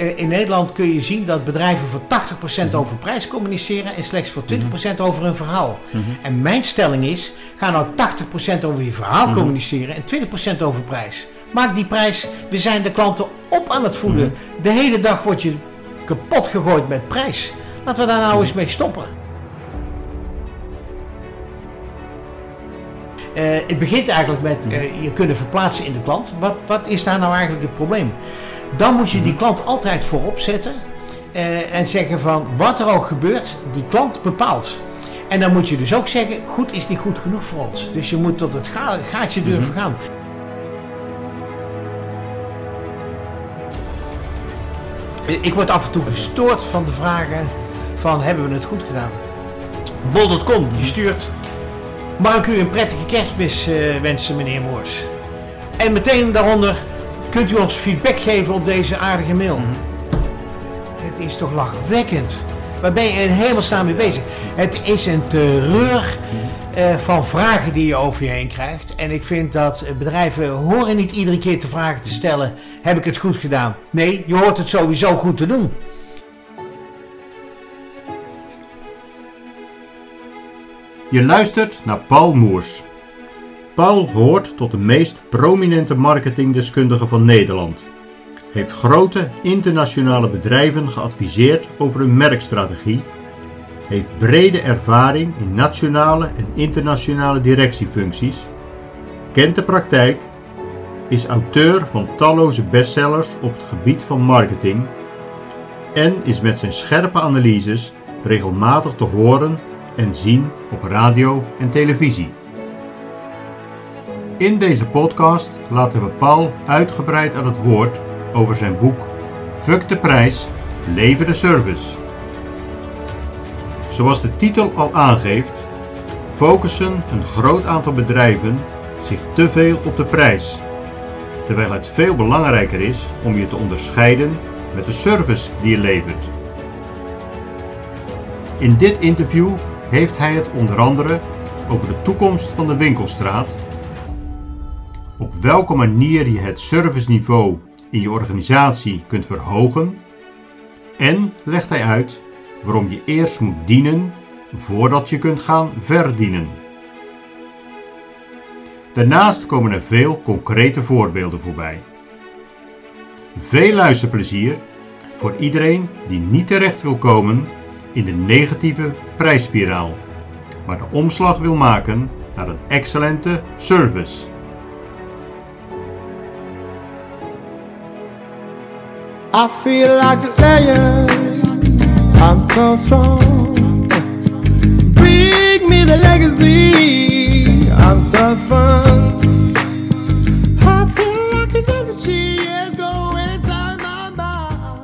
eh, in Nederland kun je zien dat bedrijven voor 80% over prijs communiceren en slechts voor 20% over hun verhaal. En mijn stelling is, ga nou 80% over je verhaal communiceren en 20% over prijs. Maak die prijs, we zijn de klanten op aan het voeden. De hele dag word je kapot gegooid met prijs. Laten we daar nou eens mee stoppen. Eh, het begint eigenlijk met eh, je kunnen verplaatsen in de klant. Wat, wat is daar nou eigenlijk het probleem? Dan moet je die klant altijd voorop zetten eh, en zeggen van wat er ook gebeurt, die klant bepaalt. En dan moet je dus ook zeggen, goed is niet goed genoeg voor ons. Dus je moet tot het ga- gaatje durven gaan. Ik word af en toe gestoord van de vragen van hebben we het goed gedaan? Bol.com die stuurt Mag ik u een prettige kerstmis eh, wensen, meneer Moors? En meteen daaronder kunt u ons feedback geven op deze aardige mail. Het is toch lachwekkend. Waar ben je in hemelsnaam mee bezig? Het is een terreur eh, van vragen die je over je heen krijgt. En ik vind dat bedrijven horen niet iedere keer de vragen te stellen: heb ik het goed gedaan? Nee, je hoort het sowieso goed te doen. Je luistert naar Paul Moers. Paul hoort tot de meest prominente marketingdeskundigen van Nederland. Heeft grote internationale bedrijven geadviseerd over hun merkstrategie. Heeft brede ervaring in nationale en internationale directiefuncties. Kent de praktijk. Is auteur van talloze bestsellers op het gebied van marketing. En is met zijn scherpe analyses regelmatig te horen en zien op radio en televisie. In deze podcast laten we Paul uitgebreid aan het woord over zijn boek Fuck de prijs, lever de service. Zoals de titel al aangeeft, focussen een groot aantal bedrijven zich te veel op de prijs, terwijl het veel belangrijker is om je te onderscheiden met de service die je levert. In dit interview heeft hij het onder andere over de toekomst van de winkelstraat, op welke manier je het serviceniveau in je organisatie kunt verhogen en legt hij uit waarom je eerst moet dienen voordat je kunt gaan verdienen. Daarnaast komen er veel concrete voorbeelden voorbij. Veel luisterplezier voor iedereen die niet terecht wil komen in de negatieve prijsspiraal, maar de omslag wil maken naar een excellente service. I feel like a lion. I'm so strong. Bring me the legacy. I'm so fun. I feel like an energy is going inside my.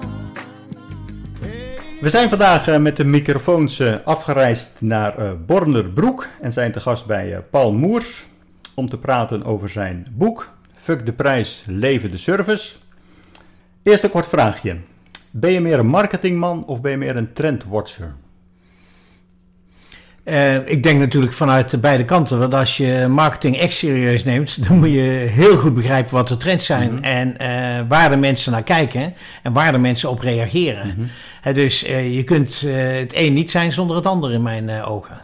We zijn vandaag eh, met de microfoons eh, afgereisd naar eh, Bornerbroek en zijn te gast bij Paul Moers om te praten over zijn boek Fuck de prijs, leven de service. Eerst een kort vraagje. Ben je meer een marketingman of ben je meer een trendwatcher? Eh, ik denk natuurlijk vanuit beide kanten. Want als je marketing echt serieus neemt, dan moet je heel goed begrijpen wat de trends zijn. En eh, waar de mensen naar kijken en waar de mensen op reageren. Hè, dus eh, je kunt het een niet zijn zonder het ander in mijn ogen.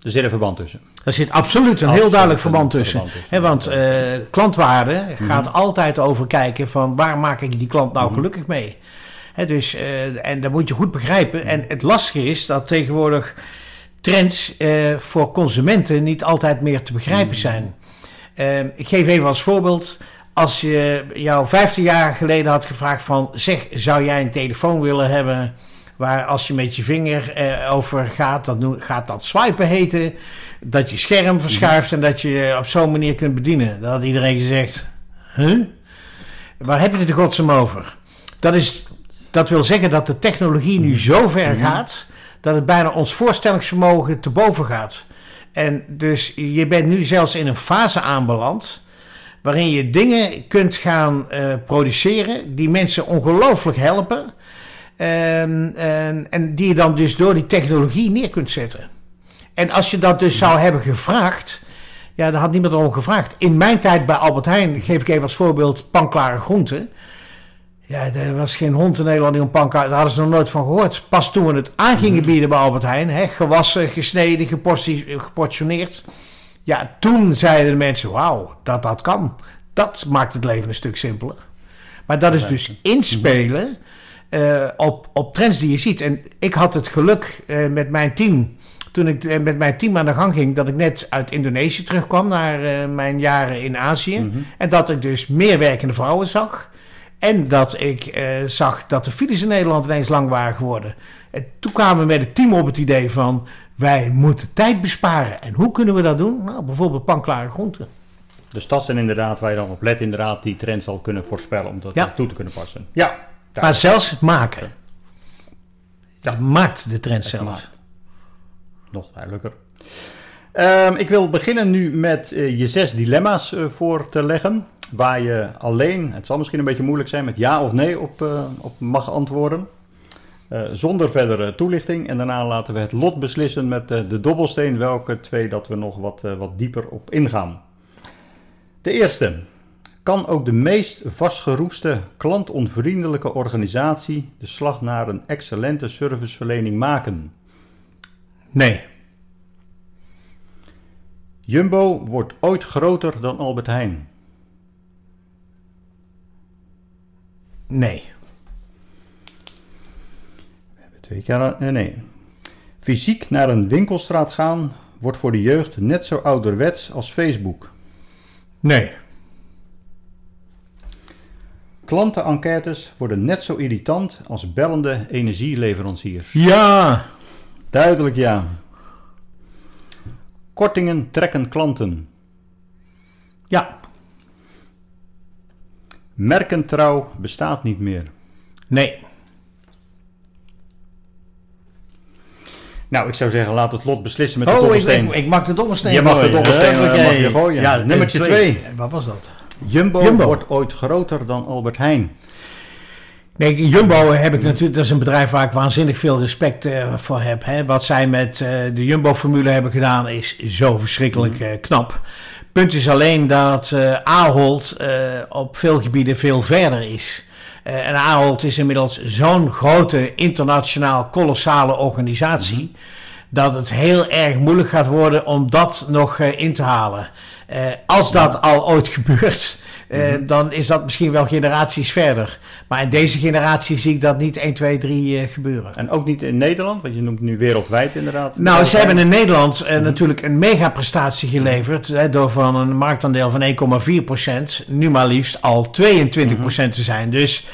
Er zit een verband tussen. Er zit absoluut een heel duidelijk verband tussen. verband want eh, klantwaarde gaat altijd over kijken van waar maak ik die klant nou gelukkig mee. Hè, dus, eh, en dat moet je goed begrijpen. En het lastige is dat tegenwoordig trends eh, voor consumenten niet altijd meer te begrijpen zijn. Eh, ik geef even als voorbeeld. Als je jou 15 jaar geleden had gevraagd van... zeg, zou jij een telefoon willen hebben... waar als je met je vinger over gaat... Dat gaat dat swipen heten... dat je scherm verschuift... en dat je op zo'n manier kunt bedienen. Dan had iedereen gezegd... Huh? Waar heb je het godsnaam over? Dat, is, dat wil zeggen dat de technologie nu zo ver gaat... dat het bijna ons voorstellingsvermogen te boven gaat. En dus je bent nu zelfs in een fase aanbeland waarin je dingen kunt gaan eh, produceren die mensen ongelooflijk helpen. En, en, en die je dan dus door die technologie neer kunt zetten. En als je dat dus zou hebben gevraagd, ja, daar had niemand erom gevraagd. In mijn tijd bij Albert Heijn, geef ik even als voorbeeld panklare groenten. Ja, er was geen hond in Nederland die een pankaart... Daar hadden ze nog nooit van gehoord. Pas toen we het aan gingen bieden bij Albert Heijn... Hè, gewassen, gesneden, geporti- geportioneerd... Ja, toen zeiden de mensen... Wauw, dat dat kan. Dat maakt het leven een stuk simpeler. Maar dat is dus inspelen eh, op, op trends die je ziet. En ik had het geluk eh, met mijn team... Toen ik eh, met mijn team aan de gang ging... dat ik net uit Indonesië terugkwam... naar eh, mijn jaren in Azië. En dat ik dus meer werkende vrouwen zag... En dat ik eh, zag dat de files in Nederland ineens lang waren geworden. En toen kwamen we met het team op het idee van... wij moeten tijd besparen. En hoe kunnen we dat doen? Nou, bijvoorbeeld panklare groenten. Dus dat zijn inderdaad waar je dan op let, inderdaad, die trend zal kunnen voorspellen om dat Ja. toe te kunnen passen. Ja, Maar zelfs het maken. Dat maakt de trend zelfs. Nog duidelijker. Ehm, ik wil beginnen nu met eh, je zes dilemma's eh, voor te leggen. Waar je alleen, het zal misschien een beetje moeilijk zijn, met ja of nee op, eh, op mag antwoorden. Zonder verdere toelichting. En daarna laten we het lot beslissen met de dobbelsteen welke twee dat we nog wat, wat dieper op ingaan. De eerste. Kan ook de meest vastgeroeste klantonvriendelijke organisatie de slag naar een excellente serviceverlening maken? Nee. Jumbo wordt ooit groter dan Albert Heijn. Nee. We hebben twee keer. Nee. Fysiek naar een winkelstraat gaan wordt voor de jeugd net zo ouderwets als Facebook. Nee. Klantenenquêtes worden net zo irritant als bellende energieleveranciers. Ja. Duidelijk ja. Kortingen trekken klanten. Ja. Merkentrouw bestaat niet meer. Nee. Nou, ik zou zeggen, laat het lot beslissen met de Oh, ik, dobbelsteen. ik, ik mag de dobbelsteen Je mag de dobbelsteen, eh, mag je gooien. Ja, Nummertje twee. twee. Wat was dat? Jumbo, Jumbo. wordt ooit groter dan Albert Heijn. Nee, Jumbo heb ik natuurlijk, dat is een bedrijf waar ik waanzinnig veel respect eh, voor heb. Hè. Wat zij met eh, de Jumbo-formule hebben gedaan is zo verschrikkelijk eh, knap. Punt is alleen dat Ahold op veel gebieden veel verder is. En Ahold is inmiddels zo'n grote, internationaal, kolossale organisatie. Dat het heel erg moeilijk gaat worden om dat nog in te halen. Als dat al ooit gebeurt, eh, dan is dat misschien wel generaties verder. Maar in deze generatie zie ik dat niet 1, 2, 3 eh, gebeuren. En ook niet in Nederland, want je noemt nu wereldwijd inderdaad. Nou, ze hebben in Nederland eh, natuurlijk een megaprestatie geleverd. Hè, door van een marktaandeel van 1,4% nu maar liefst al 22% te zijn. Dus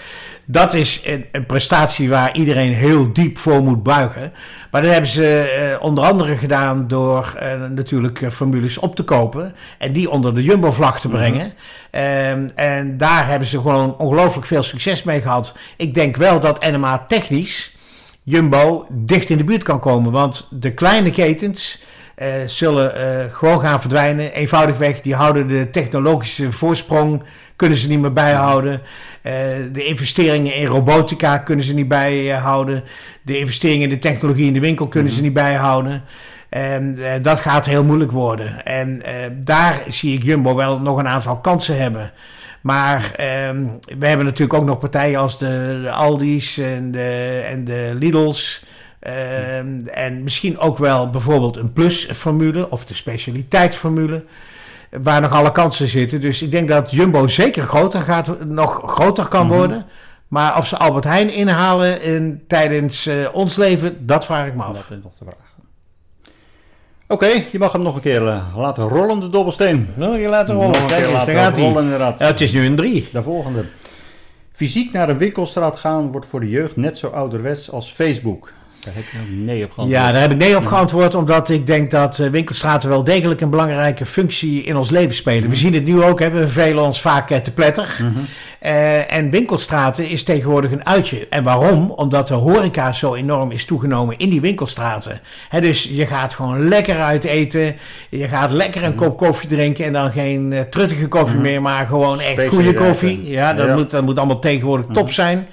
dat is een, een prestatie waar iedereen heel diep voor moet buigen. Maar dat hebben ze eh, onder andere gedaan door eh, natuurlijk eh, formules op te kopen. En die onder de Jumbo-vlag te brengen. Ehm, en daar hebben ze gewoon ongelooflijk veel succes mee gehad. Ik denk wel dat NMA technisch Jumbo dicht in de buurt kan komen. Want de kleine ketens zullen eh, gewoon gaan verdwijnen. Eenvoudigweg, die houden de technologische voorsprong, kunnen ze niet meer bijhouden. Eh, de investeringen in robotica kunnen ze niet bijhouden. De investeringen in de technologie in de winkel kunnen ze niet bijhouden. En eh, dat gaat heel moeilijk worden. En eh, daar zie ik Jumbo wel nog een aantal kansen hebben. Maar ehm, we hebben natuurlijk ook nog partijen als de, de Aldi's en de, en de Lidl's. Ehm, en misschien ook wel bijvoorbeeld een plus-formule of de specialiteitsformule. Waar nog alle kansen zitten. Dus ik denk dat Jumbo zeker groter gaat, nog groter kan worden. Maar of ze Albert Heijn inhalen in, tijdens eh, ons leven, dat vraag ik me af. Dat is nog de vraag. Oké, je mag hem nog een keer eh, laten rollen, de dobbelsteen. Wil je laten Nog rollen? een Kijk keer eens, laten daar gaat hij. rollen inderdaad. Ja, het is nu een drie. De volgende. Fysiek naar een winkelstraat gaan wordt voor de jeugd net zo ouderwets als Facebook. Daar heb je ook nee op geantwoord. Ja, daar heb ik nee op geantwoord, omdat ik denk dat eh, winkelstraten wel degelijk een belangrijke functie in ons leven spelen. We zien het nu ook, hè, we vervelen ons vaak eh, te pletter. Eh, en winkelstraten is tegenwoordig een uitje. En waarom? Omdat de horeca zo enorm is toegenomen in die winkelstraten. Hè, dus je gaat gewoon lekker uit eten, je gaat lekker een kop koffie drinken en dan geen eh, truttige koffie meer, maar gewoon echt goede koffie. Ja, dat, Ja. Moet, dat moet allemaal tegenwoordig top zijn.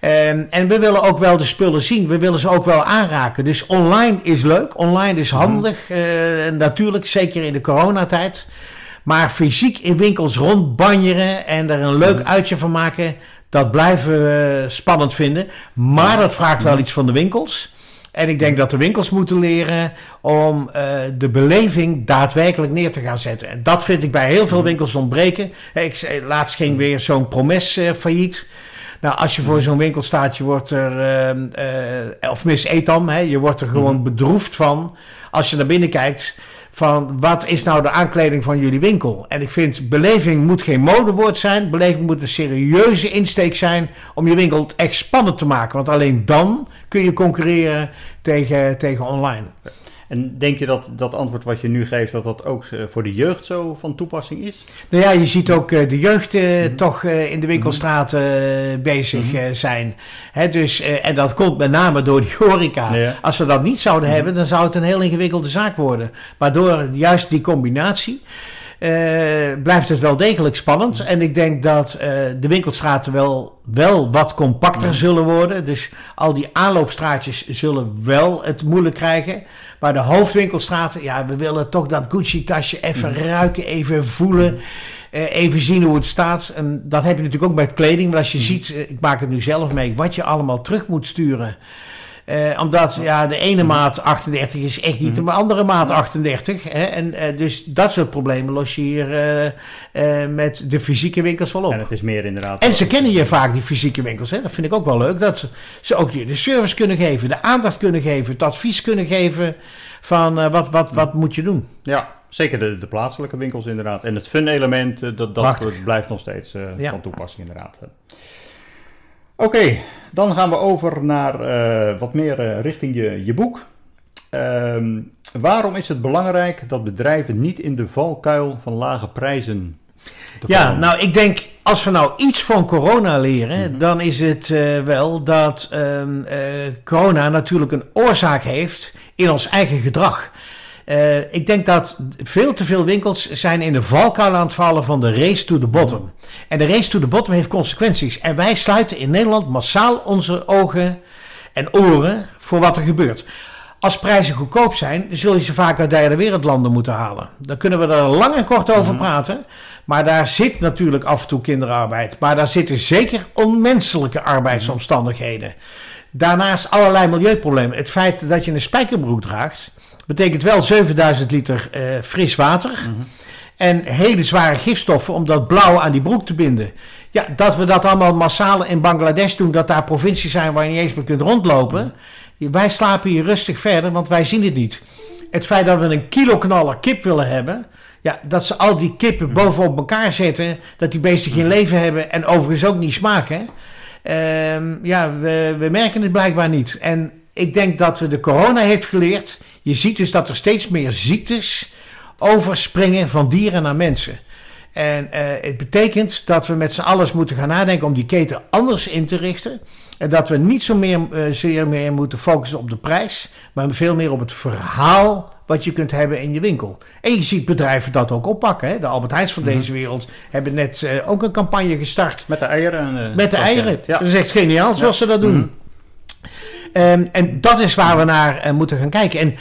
Ehm, en we willen ook wel de spullen zien. We willen ze ook wel aanraken. Dus online is leuk. Online is handig. eh, natuurlijk, zeker in de coronatijd. Maar fysiek in winkels rondbanjeren en er een leuk uitje van maken. dat blijven we spannend vinden. Maar dat vraagt wel iets van de winkels. En ik denk dat de winkels moeten leren om uh, de beleving daadwerkelijk neer te gaan zetten. En dat vind ik bij heel veel winkels ontbreken. Ik, laatst ging weer zo'n promes uh, failliet. Nou, als je voor zo'n winkel staat, je wordt er, uh, of mis Etam, hè, je wordt er gewoon bedroefd van. Als je naar binnen kijkt, van wat is nou de aankleding van jullie winkel? En ik vind beleving moet geen modewoord zijn. Beleving moet een serieuze insteek zijn om je winkel echt spannend te maken. Want alleen dan kun je concurreren tegen, tegen online. En denk je dat dat antwoord wat je nu geeft, dat dat ook eh, voor de jeugd zo van toepassing is? Nou ja, je ziet ook eh, de jeugd uh, toch uh, in de winkelstraten bezig mm zijn. Hè, dus, en dat komt met name door die horeca. Ja. Als we dat niet zouden mhm. hebben, dan zou het een heel ingewikkelde zaak worden. Maar door juist die combinatie... Uh, blijft het wel degelijk spannend. En ik denk dat uh, de winkelstraten wel, wel wat compacter zullen worden. Dus al die aanloopstraatjes zullen wel het moeilijk krijgen. Maar de hoofdwinkelstraten, ja, we willen toch dat Gucci-tasje even ruiken, even voelen. Uh, even zien hoe het staat. En dat heb je natuurlijk ook met kleding. Maar als je ziet, ik maak het nu zelf mee, wat je allemaal terug moet sturen. Uh, omdat ja, de ene maat 38 is echt niet de andere maat 38. Hè? En uh, dus dat soort problemen los je hier uh, met de fysieke winkels wel op. En het is meer inderdaad. En ze kennen je vaak, die fysieke winkels. Hè? Dat vind ik ook wel leuk. Dat ze ook je de service kunnen geven, de aandacht kunnen geven, het advies kunnen geven van wat, wat, wat moet je doen. Ja, zeker de, de plaatselijke winkels inderdaad. En het fun-element, dat, dat blijft nog steeds ja. van toepassing inderdaad. Oké, dan gaan we over naar uh, wat meer uh, richting je, je boek. Uh, waarom is het belangrijk dat bedrijven niet in de valkuil van lage prijzen ja, nou ik denk als we nou iets van corona leren, mm -hmm. dan is het uh, wel dat um, corona natuurlijk een oorzaak heeft in ons eigen gedrag. Uh, ik denk dat veel te veel winkels zijn in de valkuil aan het vallen van de race to the bottom. En de race to the bottom heeft consequenties. En wij sluiten in Nederland massaal onze ogen en oren voor wat er gebeurt. Als prijzen goedkoop zijn, zul je ze vaak uit derde wereldlanden moeten halen. Daar kunnen we er lang en kort over mhm. praten. Maar daar zit natuurlijk af en toe kinderarbeid. Maar daar zitten zeker onmenselijke arbeidsomstandigheden. Daarnaast allerlei milieuproblemen. Het feit dat je een spijkerbroek draagt Betekent wel 7000 liter uh, fris water. Mm En hele zware gifstoffen om dat blauw aan die broek te binden. Ja, dat we dat allemaal massaal in Bangladesh doen. Dat daar provincies zijn waar je niet eens meer kunt rondlopen. Wij slapen hier rustig verder, want wij zien het niet. Het feit dat we een kilo knaller kip willen hebben. Ja, dat ze al die kippen mhm. bovenop elkaar zetten. Dat die beesten geen mhm. leven hebben en overigens ook niet smaken. Uh, ja, we, we merken het blijkbaar niet. En ik denk dat we de corona heeft geleerd. Je ziet dus dat er steeds meer ziektes overspringen van dieren naar mensen. En uh, het betekent dat we met z'n allen moeten gaan nadenken om die keten anders in te richten. En dat we niet zo meer, uh, zeer meer moeten focussen op de prijs, maar veel meer op het verhaal wat je kunt hebben in je winkel. En je ziet bedrijven dat ook oppakken. Hè? De Albert Heijns van mhm. deze wereld hebben net uh, ook een campagne gestart. Met de eieren. met de eieren. Ja. Dat is echt geniaal zoals ze dat doen. Mm Um, en dat is waar we naar uh, moeten gaan kijken. En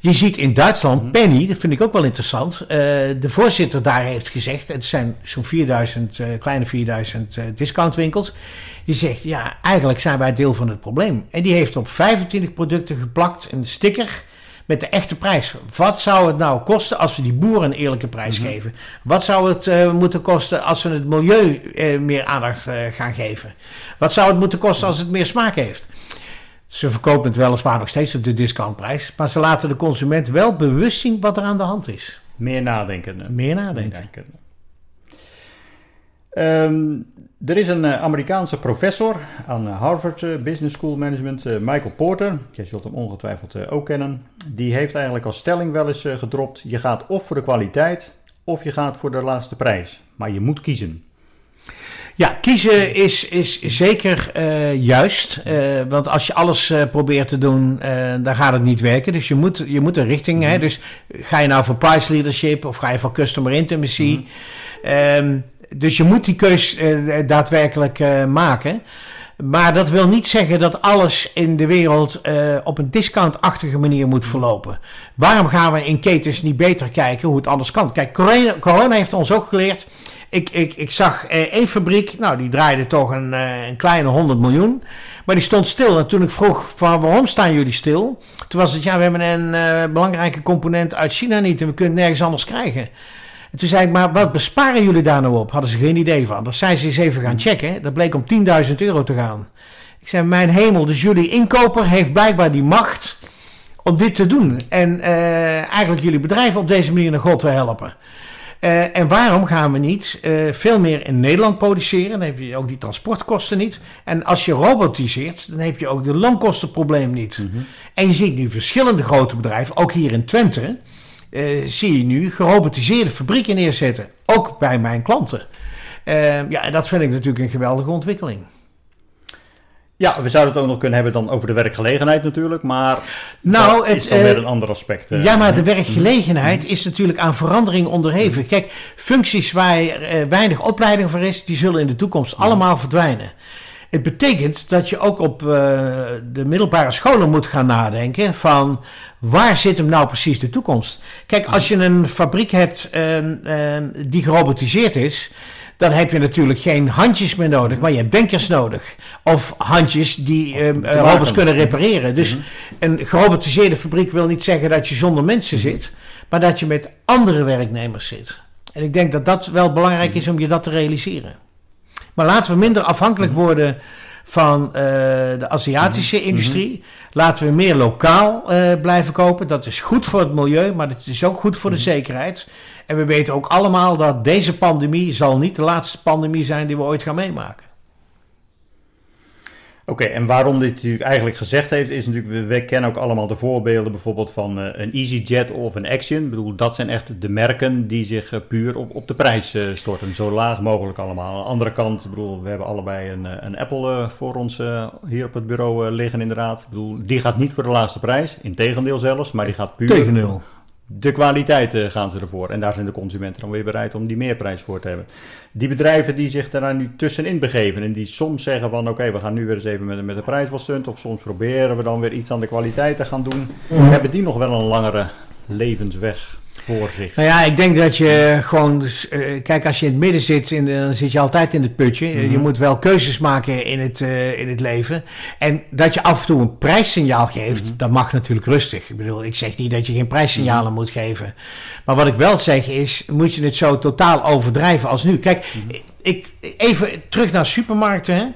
je ziet in Duitsland, mhm. Penny, dat vind ik ook wel interessant. Uh, de voorzitter daar heeft gezegd, het zijn zo'n 4000, uh, kleine 4000 discountwinkels. Die zegt, ja, eigenlijk zijn wij deel van het probleem. En die heeft op 25 producten geplakt een sticker met de echte prijs. Wat zou het nou kosten als we die boeren een eerlijke prijs mm -hmm. geven? Wat zou het moeten kosten als we het milieu meer aandacht gaan geven? Wat zou het moeten kosten als het meer smaak heeft? Ze verkopen het weliswaar nog steeds op de discountprijs, maar ze laten de consument wel bewust zien wat er aan de hand is. Meer nadenken. Meer nadenken. Um, er is een uh, Amerikaanse professor aan Harvard uh, Business School Management, uh, Michael Porter. Je zult hem ongetwijfeld ook kennen. Die heeft eigenlijk als stelling wel eens gedropt: je gaat of voor de kwaliteit of je gaat voor de laagste prijs. Maar je moet kiezen. Ja, kiezen is, is zeker uh, juist. Uh, want als je alles uh, probeert te doen, dan gaat het niet werken. Dus je moet, je moet een richting. Mm -hmm. hè? Dus ga je nou voor price leadership of ga je voor customer intimacy? Mm -hmm. um, dus je moet die keus daadwerkelijk maken. Maar dat wil niet zeggen dat alles in de wereld uh, op een discountachtige manier moet verlopen. Waarom gaan we in ketens niet beter kijken hoe het anders kan? Kijk, corona, corona heeft ons ook geleerd Ik, ik, ik zag eh, één fabriek, nou die draaide toch een, eh, een kleine 100 miljoen. Maar die stond stil. En toen ik vroeg van waarom staan jullie stil? Toen was het ja, we hebben een eh, belangrijke component uit China niet en we kunnen het nergens anders krijgen. En toen zei ik, maar wat besparen jullie daar nou op? Hadden ze geen idee van. Dat zijn ze eens even gaan checken. Dat bleek om 10.000 euro te gaan. Ik zei, mijn hemel, dus jullie inkoper heeft blijkbaar die macht om dit te doen. En eigenlijk jullie bedrijf op deze manier naar God te helpen. Eh, en waarom gaan we niet eh, veel meer in Nederland produceren? Dan heb je ook die transportkosten niet. En als je robotiseert, dan heb je ook de loonkostenprobleem niet. En je ziet nu verschillende grote bedrijven, ook hier in Twente, eh, zie je nu gerobotiseerde fabrieken neerzetten. Ook bij mijn klanten. Eh, ja, en dat vind ik natuurlijk een geweldige ontwikkeling. Ja, we zouden het ook nog kunnen hebben dan over de werkgelegenheid natuurlijk, maar Nou, dat het, is dan eh, weer een ander aspect. eh. Ja, maar de werkgelegenheid is natuurlijk aan verandering onderhevig. Kijk, functies waar eh, weinig opleiding voor is, die zullen in de toekomst allemaal verdwijnen. Het betekent dat je ook op eh, de middelbare scholen moet gaan nadenken van waar zit hem nou precies de toekomst? Kijk, als je een fabriek hebt eh, eh, die gerobotiseerd is, dan heb je natuurlijk geen handjes meer nodig, maar je hebt denkers nodig. Of handjes die eh, robots kunnen repareren. Dus een gerobotiseerde fabriek wil niet zeggen dat je zonder mensen zit, maar dat je met andere werknemers zit. En ik denk dat dat wel belangrijk is om je dat te realiseren. Maar laten we minder afhankelijk worden van eh, de Aziatische industrie. Laten we meer lokaal eh, blijven kopen. Dat is goed voor het milieu, maar het is ook goed voor de zekerheid. En we weten ook allemaal dat deze pandemie zal niet de laatste pandemie zijn die we ooit gaan meemaken. Oké, en waarom dit natuurlijk eigenlijk gezegd heeft, is natuurlijk, we, kennen ook allemaal de voorbeelden bijvoorbeeld van eh, een EasyJet of een Action. Ik bedoel, dat zijn echt de merken die zich eh, puur op, op de prijs eh, storten, zo laag mogelijk allemaal. Aan de andere kant, ik bedoel, we hebben allebei een, een Apple voor ons hier op het bureau liggen inderdaad. Ik bedoel, die gaat niet voor de laagste prijs, integendeel zelfs, maar die gaat puur... Tegendeel. De kwaliteit gaan ze ervoor. En daar zijn de consumenten dan weer bereid om die meerprijs voor te hebben. Die bedrijven die zich daar nu tussenin begeven en die soms zeggen van oké, we gaan nu weer eens even met, met de prijs wat stunt. Of soms proberen we dan weer iets aan de kwaliteit te gaan doen. Hebben die nog wel een langere levensweg voor zich? Nou ja, ik denk dat je gewoon. dus, eh, kijk, als je in het midden zit, in, dan zit je altijd in het putje. Eh, Je moet wel keuzes maken in het, eh, in het leven. En dat je af en toe een prijssignaal geeft, dat mag natuurlijk rustig. Ik bedoel, ik zeg niet dat je geen prijssignalen moet geven. Maar wat ik wel zeg is, moet je het zo totaal overdrijven als nu. Kijk, ik, even terug naar supermarkten.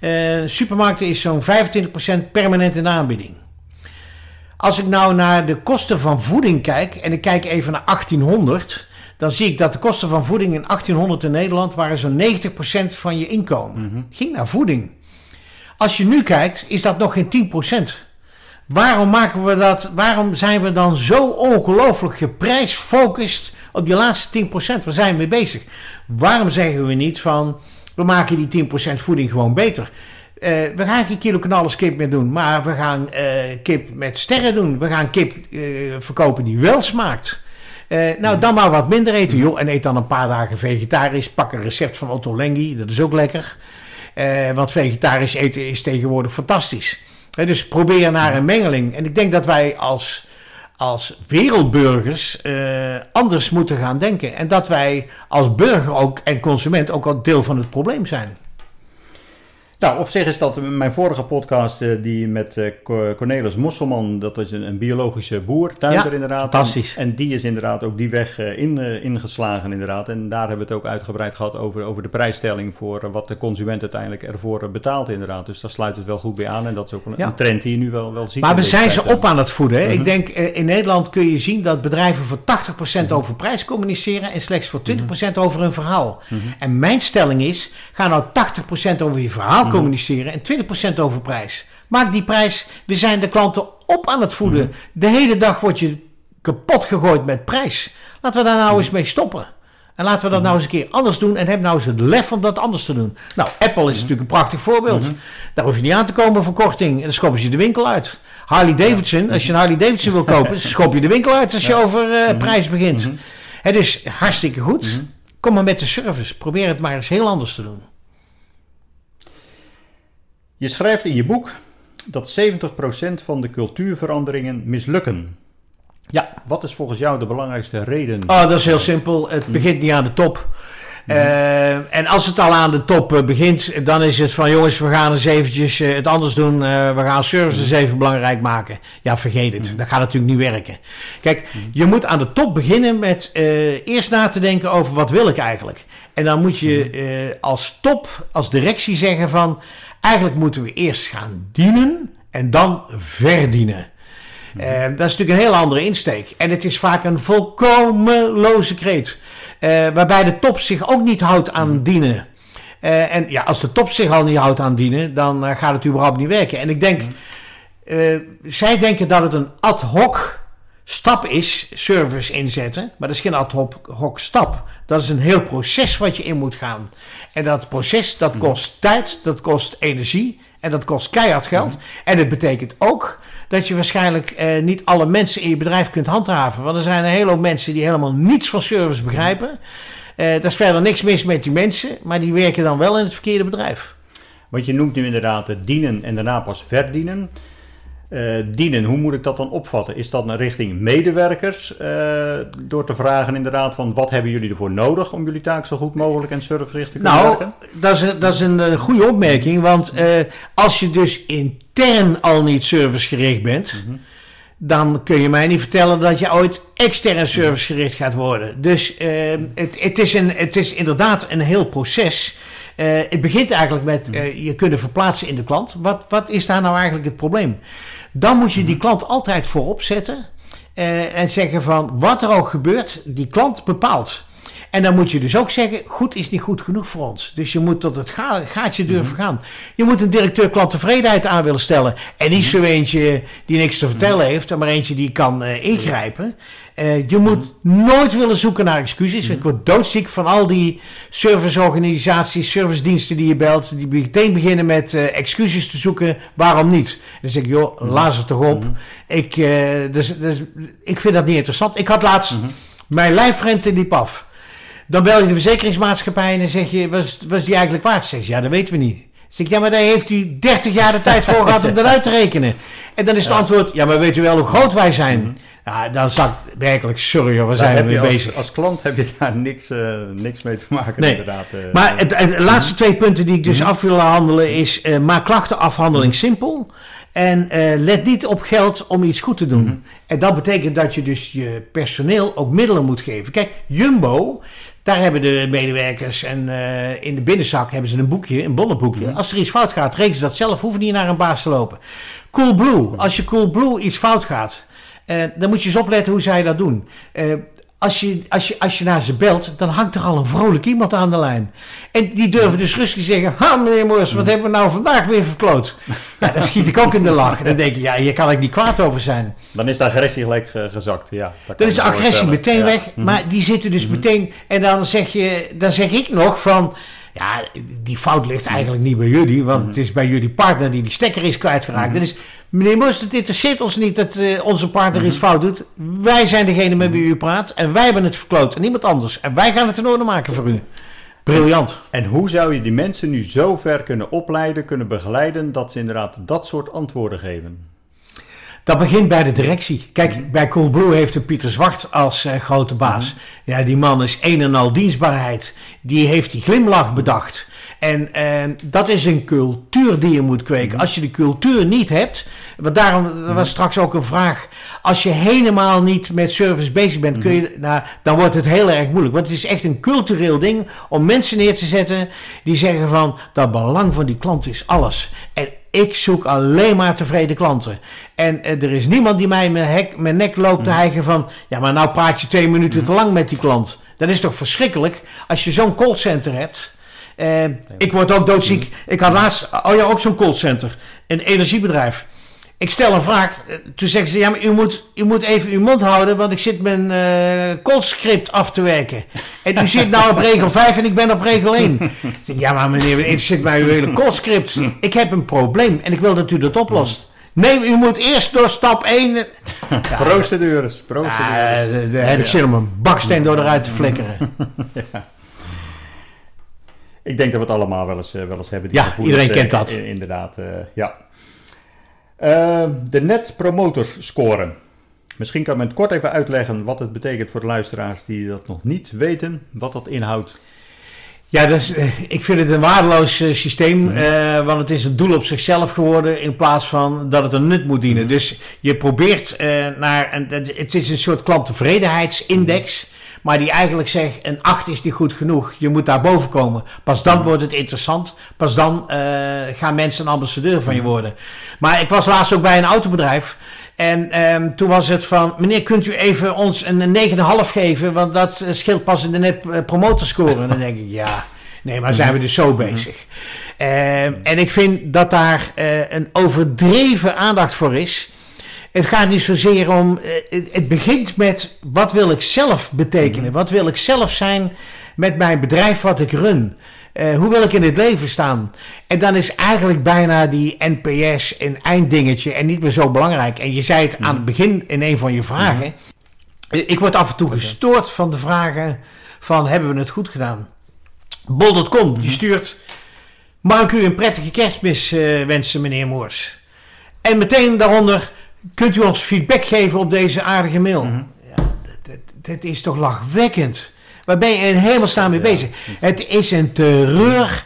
Hè. Supermarkten is zo'n 25% permanent in de aanbieding. Als ik nou naar de kosten van voeding kijk en ik kijk even naar 1800, dan zie ik dat de kosten van voeding in 1800 in Nederland waren zo'n 90% van je inkomen. Ging naar voeding. Als je nu kijkt, is dat nog geen 10%. Waarom maken we dat? Waarom zijn we dan zo ongelooflijk geprijsfocust op die laatste 10%? Waar zijn we mee bezig? Waarom zeggen we niet van we maken die 10% voeding gewoon beter? Eh, we gaan geen kilo knallerskip meer doen, maar we gaan eh, kip met sterren doen. We gaan kip eh, verkopen die wel smaakt. Nou, dan maar wat minder eten, joh. En eet dan een paar dagen vegetarisch. Pak een recept van Otto Lengi, dat is ook lekker. Want vegetarisch eten is tegenwoordig fantastisch. Dus probeer naar een mengeling. En ik denk dat wij als, als wereldburgers anders moeten gaan denken. En dat wij als burger ook en consument ook een deel van het probleem zijn. Nou, op zich is dat mijn vorige podcast eh, die met eh, Co- Cornelis Mosselman, dat is een, een biologische boer, tuinder Ja, inderdaad. fantastisch. En, en die is inderdaad ook die weg eh, in, ingeslagen inderdaad. En daar hebben we het ook uitgebreid gehad over, over de prijsstelling voor wat de consument uiteindelijk ervoor betaalt inderdaad. Dus daar sluit het wel goed bij aan en dat is ook een, Ja. een trend die je nu wel, wel ziet. Maar we zijn ze op aan het voeden. Hè? Mhm. Ik denk eh, in Nederland kun je zien dat bedrijven voor 80% over prijs communiceren en slechts voor 20% over hun verhaal. En mijn stelling is: ga nou 80% over je verhaal communiceren en 20% over prijs. Maak die prijs, we zijn de klanten op aan het voeden. De hele dag word je kapot gegooid met prijs. Laten we daar nou eens mee stoppen. En laten we dat nou eens een keer anders doen. En heb nou eens het lef om dat anders te doen. Nou, Apple is natuurlijk een prachtig voorbeeld. Daar hoef je niet aan te komen voor korting. En dan schoppen ze je de winkel uit. Harley Davidson, als je een Harley Davidson wil kopen, schop je de winkel uit als je over eh, prijs begint. Het is hartstikke goed. Kom maar met de service. Probeer het maar eens heel anders te doen. Je schrijft in je boek dat 70% van de cultuurveranderingen mislukken. Ja. Wat is volgens jou de belangrijkste reden? Oh, dat is heel simpel. Het begint niet aan de top. Eh, en als het al aan de top eh, begint, dan is het van jongens, we gaan eens eventjes eh, het anders doen. We gaan services even belangrijk maken. Ja, vergeet het. Dat gaat natuurlijk niet werken. Kijk, je moet aan de top beginnen met eerst na te denken over wat wil ik eigenlijk. En dan moet je als top, als directie zeggen van... Eigenlijk moeten we eerst gaan dienen en dan verdienen. Eh, dat is natuurlijk een heel andere insteek. En het is vaak een volkomen loze kreet. Eh, waarbij de top zich ook niet houdt aan dienen. Eh, en ja, als de top zich al niet houdt aan dienen, dan gaat het überhaupt niet werken. En ik denk, eh, zij denken dat het een ad hoc stap is, service inzetten. Maar dat is geen ad hoc stap. Dat is een heel proces wat je in moet gaan. En dat proces, dat kost tijd, dat kost energie en dat kost keihard geld. En het betekent ook dat je waarschijnlijk eh, niet alle mensen in je bedrijf kunt handhaven. Want er zijn een hele hoop mensen die helemaal niets van service begrijpen. Eh er is verder niks mis met die mensen, maar die werken dan wel in het verkeerde bedrijf. Want je noemt nu inderdaad het dienen en daarna pas verdienen. Eh, dienen, hoe moet ik dat dan opvatten? Is dat een richting medewerkers? eh, door te vragen inderdaad van wat hebben jullie ervoor nodig om jullie taak zo goed mogelijk en servicericht te kunnen Nou, werken? dat is, een- dat is een eh, goede opmerking. Want als je dus intern al niet servicegericht bent, dan kun je mij niet vertellen dat je ooit extern servicegericht gaat worden. Dus eh, het, het, is een, het is inderdaad een heel proces. Het begint eigenlijk met eh, je kunnen verplaatsen in de klant. Wat, wat is daar nou eigenlijk het probleem? Dan moet je die klant altijd voorop zetten. eh, en zeggen van wat er ook gebeurt, die klant bepaalt. En dan moet je dus ook zeggen, goed is niet goed genoeg voor ons. Dus je moet tot het ga- gaatje durven gaan. Je moet een directeur klanttevredenheid aan willen stellen. En niet zo eentje die niks te vertellen heeft, maar eentje die kan eh, ingrijpen. Eh, je moet nooit willen zoeken naar excuses. Ik word doodziek van al die serviceorganisaties, servicediensten die je belt. Die meteen beginnen met eh, excuses te zoeken. Waarom niet? Dan zeg ik, joh, laat er toch op. Ik, dus, dus, ik vind dat niet interessant. Ik had laatst, mijn lijfrente liep af. Dan bel je de verzekeringsmaatschappij en dan zeg je, was, was die eigenlijk waard? Zeg ja, dat weten we niet. Zeg ik, ja, maar daar heeft u 30 jaar de tijd voor gehad om dat uit te rekenen. En dan is het antwoord, ja, maar weet u wel hoe groot wij zijn? Ja, dan ik werkelijk, sorry hoor, zijn je als, bezig. als klant heb je daar niks, eh, niks mee te maken Nee. inderdaad. eh. Maar het, de laatste twee punten die ik dus af wil handelen is... eh, maak klachtenafhandeling simpel. En let niet op geld om iets goed te doen. En dat betekent dat je dus je personeel ook middelen moet geven. Kijk, Jumbo, daar hebben de medewerkers en eh, in de binnenzak hebben ze een boekje, een bonnenboekje. Als er iets fout gaat, rekenen ze dat zelf, hoeven niet naar een baas te lopen. Coolblue, als je Coolblue iets fout gaat, eh, dan moet je eens opletten hoe zij dat doen. Eh, als je, als, je, als je naar ze belt, dan hangt er al een vrolijk iemand aan de lijn. En die durven dus rustig zeggen: Ha, meneer Moors, wat hebben we nou vandaag weer verkloot? Ja, dan schiet ik ook in de lach. En dan denk ik: Ja, hier kan ik niet kwaad over zijn. Dan is de agressie gelijk ge- gezakt. Ja, Dan is de agressie meteen Ja. weg. Maar die zitten dus meteen. En dan zeg, je, dan zeg ik nog van. Ja, die fout ligt eigenlijk niet bij jullie. Want het is bij jullie partner die die stekker is kwijtgeraakt. Dat is, meneer Moos, het interesseert ons niet dat eh, onze partner iets fout doet. Wij zijn degene met wie u praat. En wij hebben het verkloot. En niemand anders. En wij gaan het in orde maken voor u. Briljant. En hoe zou je die mensen nu zo ver kunnen opleiden, kunnen begeleiden, dat ze inderdaad dat soort antwoorden geven? Dat begint bij de directie. Kijk, bij Coolblue heeft een Pieter Zwart als eh, grote baas. Ja, die man is een en al dienstbaarheid. Die heeft die glimlach bedacht. En eh, dat is een cultuur die je moet kweken. Als je de cultuur niet hebt, want daarom was straks ook een vraag. Als je helemaal niet met service bezig bent, kun je, nou, dan wordt het heel erg moeilijk. Want het is echt een cultureel ding om mensen neer te zetten die zeggen van dat belang van die klant is alles. En ik zoek alleen maar tevreden klanten. En eh, er is niemand die mij mijn, hek, mijn nek loopt te hijgen van... ja, maar nou praat je twee minuten te lang met die klant. Dat is toch verschrikkelijk als je zo'n callcenter hebt... Eh, ik word ook doodziek. Ik had laatst, oh ja, ook zo'n callcenter. Een energiebedrijf. Ik stel een vraag. eh, Toen zeggen ze, ja, maar u moet, u moet even uw mond houden, want ik zit mijn eh callscript af te werken. En u zit nou op regel 5 en ik ben op regel 1. Ik zeg, ja, maar meneer, het zit mij uw hele callscript. Ik heb een probleem en ik wil dat u dat oplost. Nee, u moet eerst door stap 1. Procedures, Ja, procedures. eh, daar heb ik zin om een baksteen door eruit te flikkeren. Ik denk dat we het allemaal wel eens, eh, wel eens hebben. Ja, gevoelens, iedereen kent eh, dat. inderdaad, eh, ja. Eh, de Net Promoter Score. Misschien kan men het kort even uitleggen wat het betekent voor de luisteraars die dat nog niet weten, wat dat inhoudt. Ja, dat is, eh, ik vind het een waardeloos eh, systeem, eh, want het is een doel op zichzelf geworden in plaats van dat het een nut moet dienen. Dus je probeert naar, een, het- het is een soort klanttevredenheidsindex, maar die eigenlijk zegt een 8 is niet goed genoeg, je moet daar boven komen. Pas dan wordt het interessant, pas dan eh, gaan mensen een ambassadeur van je worden. Maar ik was laatst ook bij een autobedrijf. En ehm, toen was het van, meneer, kunt u even ons een 9,5 geven? Want dat eh, scheelt pas in de net eh, promotorscore. En dan denk ik, ja, nee, maar zijn we dus zo bezig. Ehm, en ik vind dat daar een overdreven aandacht voor is. Het gaat niet zozeer om, eh, het, begint met, wat wil ik zelf betekenen? Wat wil ik zelf zijn met mijn bedrijf wat ik run? Eh, hoe wil ik in het leven staan? En dan is eigenlijk bijna die NPS een einddingetje en niet meer zo belangrijk. En je zei het aan het begin in een van je vragen. Eh, Ik word af en toe gestoord van de vragen van hebben we het goed gedaan? Bol.com, die stuurt... Mag ik u een prettige kerstmis wensen, meneer Moors? En meteen daaronder, kunt u ons feedback geven op deze aardige mail? Ja, dat, is toch lachwekkend? Waar ben je in hemelsnaam mee bezig? Het is een terreur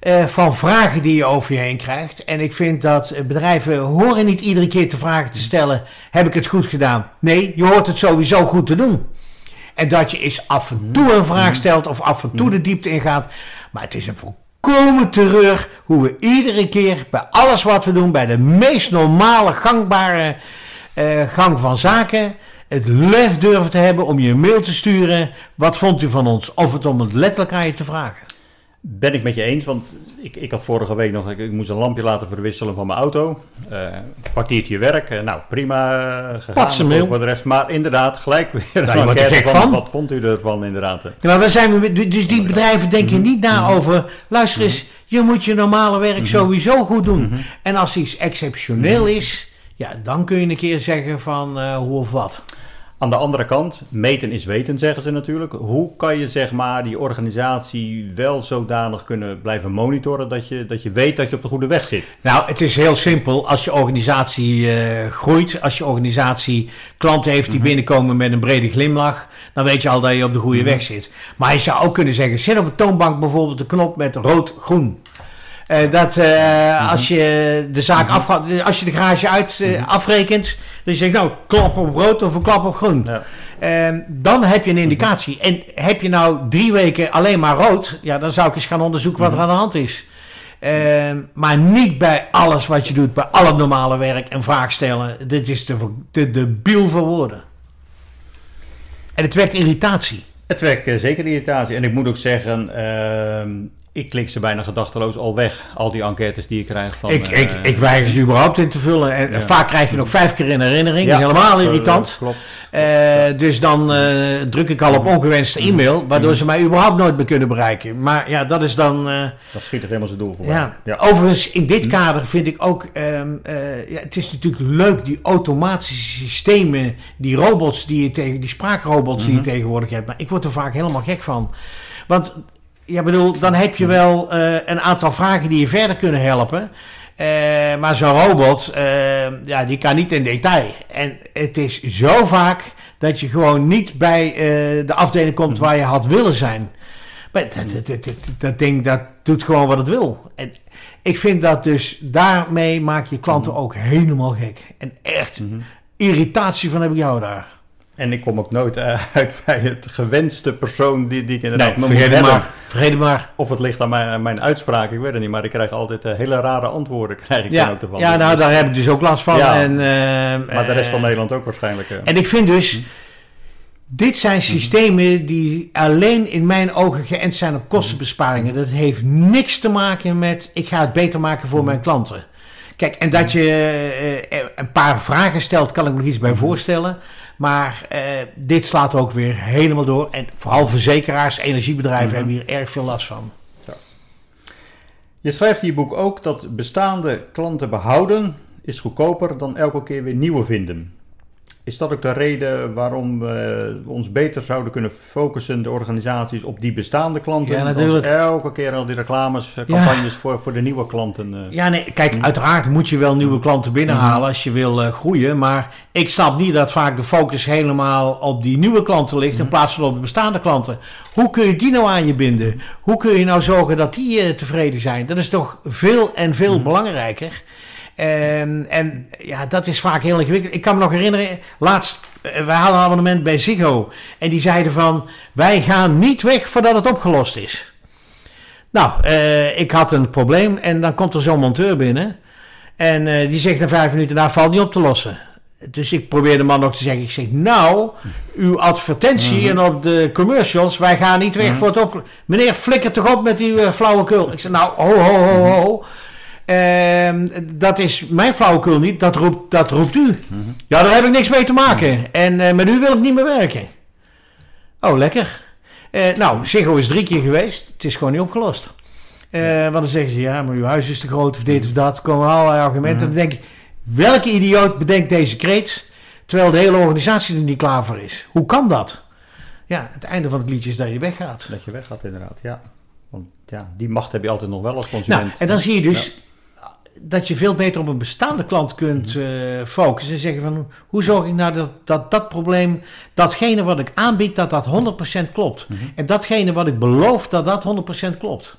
eh, van vragen die je over je heen krijgt. En ik vind dat eh, bedrijven horen niet iedere keer te vragen te stellen: heb ik het goed gedaan? Nee, je hoort het sowieso goed te doen. En dat je eens af en toe een vraag stelt of af en toe de diepte ingaat. Maar het is een volkomen terreur hoe we iedere keer bij alles wat we doen, bij de meest normale, gangbare eh, gang van zaken, het lef durven te hebben om je een mail te sturen. Wat vond u van ons? Of het om het letterlijk aan je te vragen. Ben ik met je eens, want ik, ik had vorige week nog, ik, ik moest een lampje laten verwisselen van mijn auto. Een kwartiertje werk, eh, nou prima eh, gegaan voor, de rest. Maar inderdaad, gelijk weer een gek van. Wat vond u ervan inderdaad? Ja, maar waar zijn we dus die bedrijven denken niet na over. Luister eens, je moet je normale werk sowieso goed doen. En als iets exceptioneel is, ja, dan kun je een keer zeggen van hoe of wat. Aan de andere kant, meten is weten, zeggen ze natuurlijk. Hoe kan je zeg maar die organisatie wel zodanig kunnen blijven monitoren dat je, dat je weet dat je op de goede weg zit? Nou, het is heel simpel. Als je organisatie eh, groeit, als je organisatie klanten heeft die binnenkomen met een brede glimlach, dan weet je al dat je op de goede weg zit. Maar je zou ook kunnen zeggen, zet op een toonbank bijvoorbeeld de knop met rood-groen. Eh, dat eh, als je de zaak afgaat, als je de garage uit afrekent, zeg je nou klap op rood of een klap op groen. Ja. Eh, dan heb je een indicatie. En heb je nou drie weken alleen maar rood, ja, dan zou ik eens gaan onderzoeken wat er aan de hand is. Eh, maar niet bij alles wat je doet, bij al het normale werk en vraag stellen. Dit is te, te debiel voor woorden. En het wekt irritatie. Het wekt eh, zeker irritatie. En ik moet ook zeggen, ehm, ik klik ze bijna gedachteloos al weg. Al die enquêtes die ik krijg van... ik, eh, ik, ik weiger ze überhaupt in te vullen. En Ja. vaak krijg je nog vijf keer in herinnering. ja, Helemaal eh, irritant. Klopt. Eh, dus dan eh, druk ik al op ongewenste e-mail, waardoor ze mij überhaupt nooit meer kunnen bereiken. Maar ja, dat is dan. eh, Dan schiet het helemaal zijn doel voorbij. ja. Ja. Overigens, in dit kader vind ik ook. ehm, eh, ja, het is natuurlijk leuk, die automatische systemen, die robots die je tegen, die spraakrobots die je tegenwoordig hebt. Maar ik word er vaak helemaal gek van. Want, ja, bedoel, dan heb je wel eh, een aantal vragen die je verder kunnen helpen. Eh, maar zo'n robot, eh, ja, die kan niet in detail. En het is zo vaak dat je gewoon niet bij de afdeling komt waar je had willen zijn. Maar dat, dat, dat, dat, dat ding, dat doet gewoon wat het wil. En ik vind dat dus, daarmee maak je klanten ook helemaal gek. En echt, irritatie van heb ik jou daar. En ik kom ook nooit eh, uit bij het gewenste persoon die, die ik inderdaad Nee, vergeet het maar. Vergeet het maar. Of het ligt aan mijn, aan mijn uitspraak, ik weet het niet. Maar ik krijg altijd eh, hele rare antwoorden. Krijg ik dan Ja, ook ervan. ja, nou, daar heb ik dus ook last van. Ja. En, eh, maar de rest van Nederland ook waarschijnlijk. En ik vind dus, dit zijn systemen die alleen in mijn ogen geënt zijn op kostenbesparingen. Dat heeft niks te maken met, ik ga het beter maken voor mijn klanten. Kijk, en dat je een paar vragen stelt, kan ik me nog iets bij voorstellen. Maar eh, dit slaat ook weer helemaal door. En vooral verzekeraars, energiebedrijven hebben hier erg veel last van. Je schrijft in je boek ook dat bestaande klanten behouden is goedkoper dan elke keer weer nieuwe vinden. Is dat ook de reden waarom we ons beter zouden kunnen focussen, de organisaties, op die bestaande klanten? Ja, dan natuurlijk. elke keer al die reclames, eh, campagnes voor, voor de nieuwe klanten. eh. Ja, nee, kijk, uiteraard moet je wel nieuwe klanten binnenhalen als je wil eh, groeien. Maar ik snap niet dat vaak de focus helemaal op die nieuwe klanten ligt in plaats van op de bestaande klanten. Hoe kun je die nou aan je binden? Hoe kun je nou zorgen dat die tevreden zijn? Dat is toch veel en veel belangrijker. En, en ja, dat is vaak heel ingewikkeld. Ik kan me nog herinneren, laatst, eh, wij hadden een abonnement bij Ziggo. En die zeiden van, wij gaan niet weg voordat het opgelost is. Nou, eh, ik had een probleem en dan komt er zo'n monteur binnen. En eh, die zegt na vijf minuten, nou valt niet op te lossen. Dus ik probeer de man ook te zeggen, ik zeg, nou, uw advertentie en op de commercials, wij gaan niet weg voor het op... Meneer, flikker toch op met die eh, flauwekul. Ik zeg, nou, ho, ho, ho, ho. Ehm, dat is mijn flauwekul niet, dat roept, dat roept u. Ja, daar heb ik niks mee te maken. En eh, met u wil ik niet meer werken. Oh, lekker. Eh, nou, Ziggo is drie keer geweest. Het is gewoon niet opgelost. Eh, want dan zeggen ze, ja, maar uw huis is te groot of dit of dat. Komen allerlei argumenten. En dan denk ik, welke idioot bedenkt deze kreet... terwijl de hele organisatie er niet klaar voor is? Hoe kan dat? Ja, het einde van het liedje is dat je weggaat. Dat je weggaat inderdaad, ja. Want ja, die macht heb je altijd nog wel als consument. Nou, en dan zie je dus dat je veel beter op een bestaande klant kunt Mhm. eh, focussen. En zeggen van, hoe zorg ik nou dat, dat dat probleem, datgene wat ik aanbied, dat dat 100% klopt. Mhm. En datgene wat ik beloof, dat dat 100% klopt.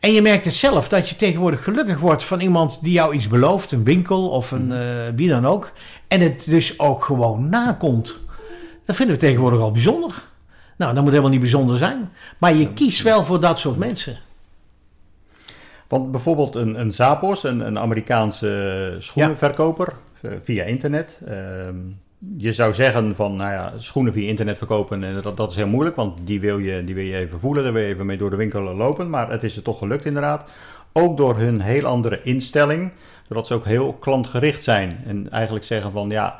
En je merkt het zelf, dat je tegenwoordig gelukkig wordt van iemand die jou iets belooft. Een winkel of een, Mhm. eh, wie dan ook. En het dus ook gewoon nakomt. Dat vinden we tegenwoordig al bijzonder. Nou, dat moet helemaal niet bijzonder zijn. Maar je kiest wel voor dat soort mensen. Want bijvoorbeeld een, een Zappos, een, een Amerikaanse schoenenverkoper eh, via internet. ehm, je zou zeggen van, nou ja, schoenen via internet verkopen, en dat, dat is heel moeilijk, want die wil, je, die wil je even voelen, daar wil je even mee door de winkel lopen. Maar het is er toch gelukt inderdaad. Ook door hun heel andere instelling, doordat ze ook heel klantgericht zijn. En eigenlijk zeggen van, ja,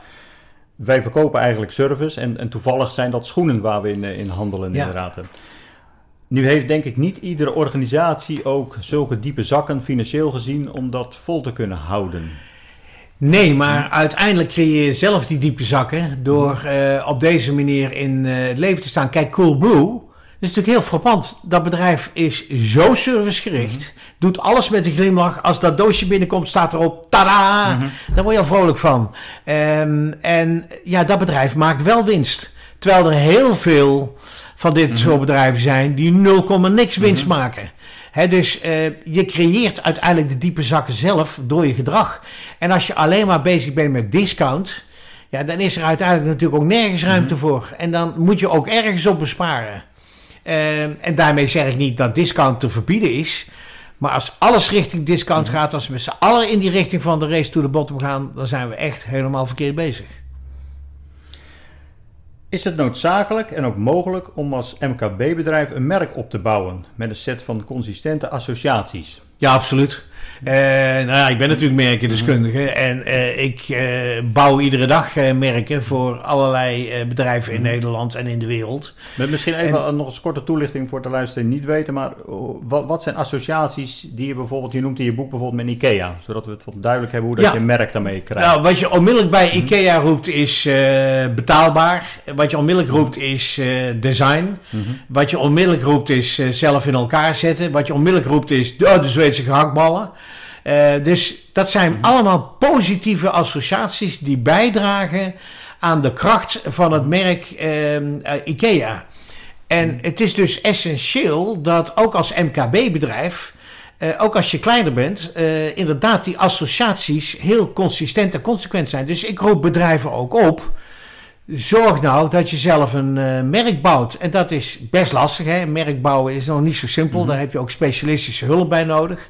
wij verkopen eigenlijk service en, en toevallig zijn dat schoenen waar we in, eh, in handelen Ja. inderdaad. Nu heeft denk ik niet iedere organisatie ook zulke diepe zakken financieel gezien om dat vol te kunnen houden. Nee, maar uiteindelijk creëer je zelf die diepe zakken door eh, op deze manier in eh, het leven te staan. Kijk, Coolblue, dat is natuurlijk heel frappant. Dat bedrijf is zo servicegericht, doet alles met een glimlach. Als dat doosje binnenkomt, staat erop, tada! Daar word je al vrolijk van. Ehm, en ja, dat bedrijf maakt wel winst. Terwijl er heel veel van dit soort bedrijven zijn die 0, niks winst maken. Dus eh, je creëert uiteindelijk de diepe zakken zelf door je gedrag. En als je alleen maar bezig bent met discount, ja, dan is er uiteindelijk natuurlijk ook nergens ruimte voor. En dan moet je ook ergens op besparen. Eh, en daarmee zeg ik niet dat discount te verbieden is. Maar als alles richting discount gaat, als we met z'n allen in die richting van de race to the bottom gaan, dan zijn we echt helemaal verkeerd bezig. Is het noodzakelijk en ook mogelijk om als MKB-bedrijf een merk op te bouwen met een set van consistente associaties? Ja, absoluut. Eh, nou ja, ik ben natuurlijk merkendeskundige en eh, ik eh, bouw iedere dag merken voor allerlei bedrijven in Nederland en in de wereld. Met misschien even nog eens korte toelichting voor de luisteraar die niet weten, maar wat, wat zijn associaties die je bijvoorbeeld, je noemt in je boek bijvoorbeeld met IKEA, zodat we het wat duidelijk hebben hoe dat Ja. je een merk daarmee krijgt. Nou, wat je onmiddellijk bij IKEA roept is betaalbaar. Wat je onmiddellijk roept is design. Wat je onmiddellijk roept is zelf in elkaar zetten. Wat je onmiddellijk roept is oh, de Zweedse gehaktballen. Eh, dus dat zijn allemaal positieve associaties die bijdragen aan de kracht van het merk ehm, eh, IKEA. En het is dus essentieel dat ook als MKB-bedrijf, eh, ook als je kleiner bent, eh, inderdaad die associaties heel consistent en consequent zijn. Dus ik roep bedrijven ook op. Zorg nou dat je zelf een merk bouwt. En dat is best lastig. Hè? Merk bouwen is nog niet zo simpel. Daar heb je ook specialistische hulp bij nodig.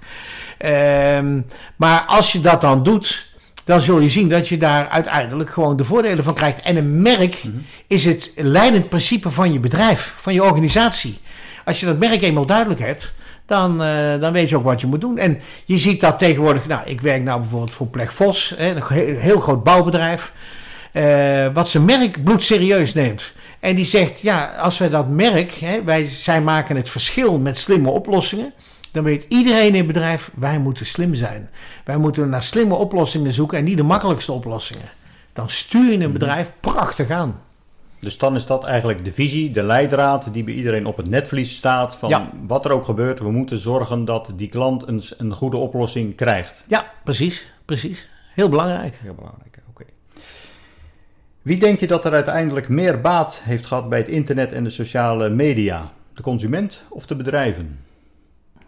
Ehm, maar als je dat dan doet, dan zul je zien dat je daar uiteindelijk gewoon de voordelen van krijgt. En een merk is het leidend principe van je bedrijf, van je organisatie. Als je dat merk eenmaal duidelijk hebt, dan, eh, dan weet je ook wat je moet doen. En je ziet dat tegenwoordig, nou, ik werk nou bijvoorbeeld voor Plek Vos, hè, een heel, heel groot bouwbedrijf, eh, wat zijn merk bloedserieus neemt. En die zegt, ja, als wij dat merk, hè, wij, zij maken het verschil met slimme oplossingen. Dan weet iedereen in het bedrijf, wij moeten slim zijn. Wij moeten naar slimme oplossingen zoeken en niet de makkelijkste oplossingen. dan stuur je een bedrijf prachtig aan. Dus dan is dat eigenlijk de visie, de leidraad die bij iedereen op het netvlies staat. Van Ja. wat er ook gebeurt, we moeten zorgen dat die klant een, een goede oplossing krijgt. Ja, precies, precies. Heel belangrijk. Heel belangrijk, oké. Wie denk je dat er uiteindelijk meer baat heeft gehad bij het internet en de sociale media? De consument of de bedrijven?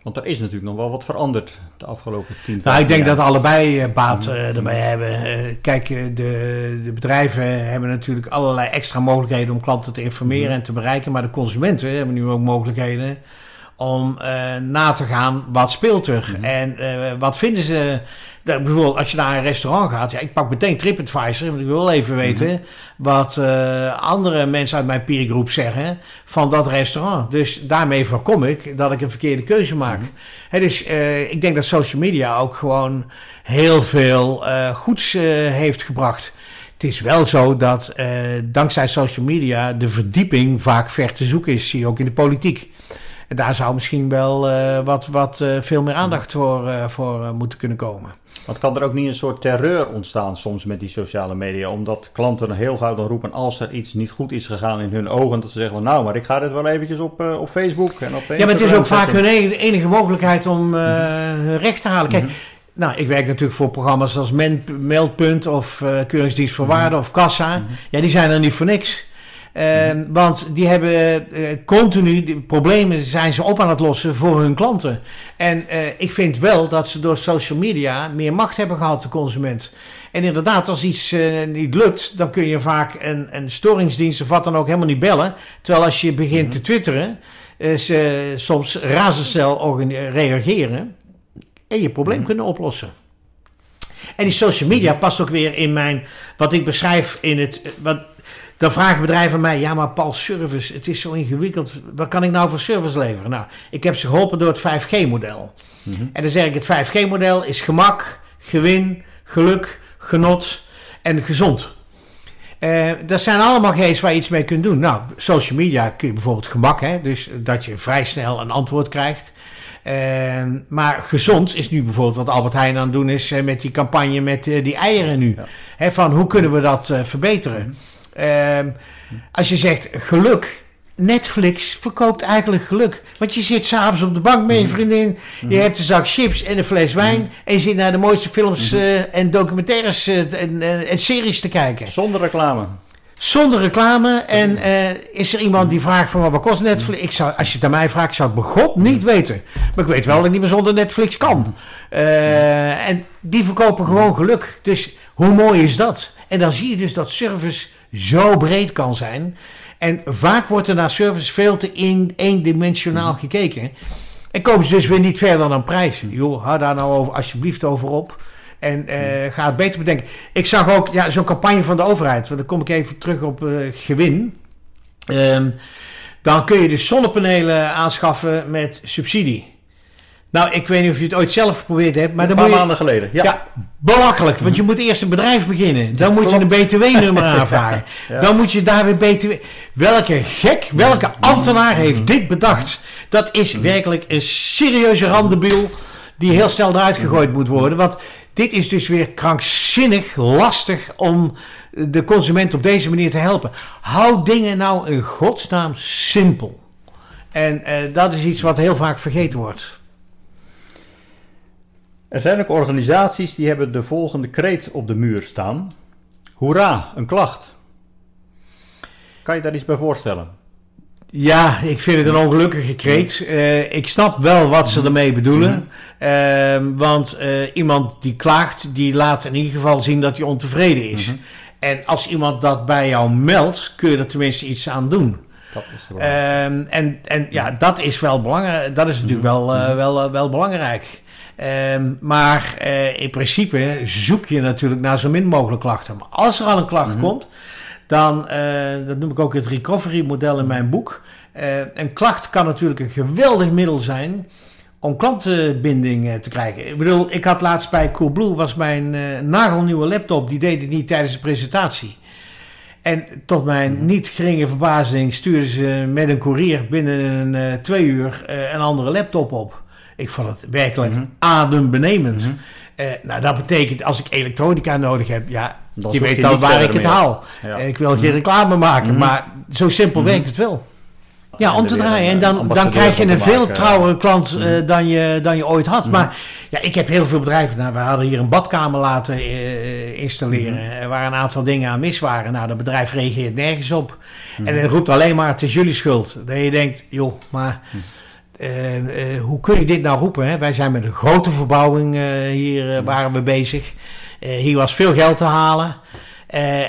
Want er is natuurlijk nog wel wat veranderd de afgelopen 10, Nou, ik 15 denk jaar. dat allebei eh, baat eh, erbij hebben. Eh, kijk, eh, de, de bedrijven hebben natuurlijk allerlei extra mogelijkheden om klanten te informeren en te bereiken. Maar de consumenten hebben nu ook mogelijkheden om na te gaan wat speelt er. En eh, wat vinden ze. Bijvoorbeeld als je naar een restaurant gaat, ja, ik pak meteen TripAdvisor, want ik wil even weten wat eh, andere mensen uit mijn peergroep zeggen van dat restaurant. Dus daarmee voorkom ik dat ik een verkeerde keuze maak. Hè, dus eh, ik denk dat social media ook gewoon heel veel eh, goeds heeft gebracht. Het is wel zo dat dankzij social media de verdieping vaak ver te zoeken is, zie je ook in de politiek. En daar zou misschien wel eh, wat, wat eh, veel meer aandacht voor, eh, voor moeten kunnen komen. Want kan er ook niet een soort terreur ontstaan soms met die sociale media? Omdat klanten heel gauw dan roepen als er iets niet goed is gegaan in hun ogen. Dat ze zeggen van nou, maar ik ga dit wel eventjes op, op Facebook en op Ja, maar het is ook vaak hun enige, enige mogelijkheid om eh, hun recht te halen. Kijk, nou, ik werk natuurlijk voor programma's als Meldpunt of eh, Keuringsdienst voor Waarde of Kassa. Ja, die zijn er niet voor niks. Eh, Want die hebben eh, continu die problemen zijn ze op aan het lossen voor hun klanten. En eh, ik vind wel dat ze door social media meer macht hebben gehad, de consument. En inderdaad, als iets eh, niet lukt, dan kun je vaak een, een storingsdienst of wat dan ook helemaal niet bellen. Terwijl als je begint te twitteren, ze soms razendsnel reageren en je probleem kunnen oplossen. En die social media past ook weer in mijn, wat ik beschrijf in het, wat, dan vragen bedrijven mij, ja maar Paul, service, het is zo ingewikkeld. Wat kan ik nou voor service leveren? Nou, ik heb ze geholpen door het 5G-model. En dan zeg ik, het 5G-model is gemak, gewin, geluk, genot en gezond. Eh, dat zijn allemaal G's waar je iets mee kunt doen. Nou, social media kun je bijvoorbeeld gemak, hè, dus dat je vrij snel een antwoord krijgt. Eh, maar gezond is nu bijvoorbeeld wat Albert Heijn aan het doen is eh, met die campagne met die eieren nu. Ja. Hè, van hoe kunnen we dat verbeteren? Ehm, als je zegt geluk, Netflix verkoopt eigenlijk geluk. Want je zit s'avonds op de bank met je vriendin, je hebt een zak chips en een fles wijn en je zit naar de mooiste films eh, en documentaires eh, en, en, en series te kijken. Zonder reclame. Zonder reclame. En eh, is er iemand die vraagt van wat kost Netflix? Ik zou, als je het aan mij vraagt, zou ik bij God niet weten. Maar ik weet wel dat ik niet meer zonder Netflix kan. Eh, en die verkopen gewoon geluk. Dus hoe mooi is dat? En dan zie je dus dat service zo breed kan zijn. En vaak wordt er naar service veel te een, eendimensionaal gekeken. En komen ze dus weer niet verder dan prijs. Joh, hou daar nou over, alsjeblieft over op. En eh, ga het beter bedenken. Ik zag ook ja, zo'n campagne van de overheid. Want dan kom ik even terug op eh, gewin. Ehm, dan kun je dus zonnepanelen aanschaffen met subsidie. Nou, ik weet niet of je het ooit zelf geprobeerd hebt. Maar een dan paar moet je, maanden geleden. Ja. ja. belachelijk. Want je moet eerst een bedrijf beginnen. Dan moet je een BTW-nummer aanvragen. Ja. Dan moet je daar weer BTW... Welke gek, welke ambtenaar heeft dit bedacht? Dat is werkelijk een serieuze randebiel die heel snel eruit gegooid moet worden. Want dit is dus weer krankzinnig lastig om de consument op deze manier te helpen. Hou dingen nou in godsnaam simpel. En eh, dat is iets wat heel vaak vergeten wordt. Er zijn ook organisaties die hebben de volgende kreet op de muur staan. Hoera, een klacht. Kan je daar iets bij voorstellen? Ja, ik vind het een ongelukkige kreet. Eh, ik snap wel wat ze ermee bedoelen. Ehm, want eh, iemand die klaagt, die laat in ieder geval zien dat hij ontevreden is. En als iemand dat bij jou meldt, kun je er tenminste iets aan doen. Dat is Ehm, en, en ja, dat is wel belangrijk. Dat is natuurlijk wel, eh, wel, wel belangrijk. Ehm, maar eh, in principe zoek je natuurlijk naar zo min mogelijk klachten. Maar als er al een klacht komt, dan, eh, dat noem ik ook het recovery model in mijn boek. Eh, een klacht kan natuurlijk een geweldig middel zijn om klantenbinding te krijgen. Ik bedoel, ik had laatst bij Coolblue, was mijn nagelnieuwe laptop, die deed het niet tijdens de presentatie. En tot mijn niet geringe verbazing stuurden ze met een courier binnen een, twee uur een andere laptop op. Ik vond het werkelijk adembenemend. Eh, nou, dat betekent als ik elektronica nodig heb, ja, Dan je weet dan waar ik het meer. haal. Ja. Ik wil geen reclame maken, Mhm. maar zo simpel werkt het wel. Ja, om te draaien. En eh, dan, dan ambassadeur krijg je een veel maken. trouwere klant eh, Mhm. dan, je, dan je ooit had. Mhm. Maar ja, ik heb heel veel bedrijven. Nou, we hadden hier een badkamer laten eh, installeren. Mhm. eh, Waar een aantal dingen aan mis waren. Nou, dat bedrijf reageert nergens op. Mhm. En het roept alleen maar, het is jullie schuld. Dat je denkt, joh, maar... Mhm. eh, hoe kun je dit nou roepen? Hè? Wij zijn met een grote verbouwing eh, hier Mhm. eh, waren we bezig. Hier was veel geld te halen.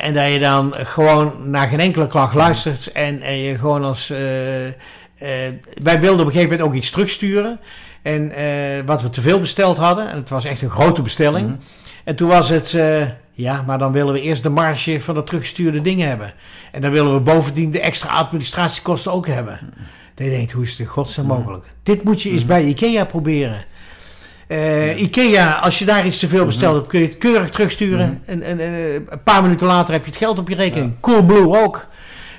En dat je dan gewoon naar geen enkele klacht luistert. En, en je gewoon als. wij wilden op een gegeven moment ook iets terugsturen. En wat we te veel besteld hadden. En het was echt een grote bestelling. Mhm. En toen was het. ja, maar dan willen we eerst de marge van de teruggestuurde dingen hebben. En dan willen we bovendien de extra administratiekosten ook hebben. Denk je, hoe is het godsnaam mogelijk? Dit moet je eens bij IKEA proberen. Eh, IKEA, als je daar iets te veel besteld hebt, kun je het keurig terugsturen. En, en, en, eh, een paar minuten later heb je het geld op je rekening. Coolblue ook.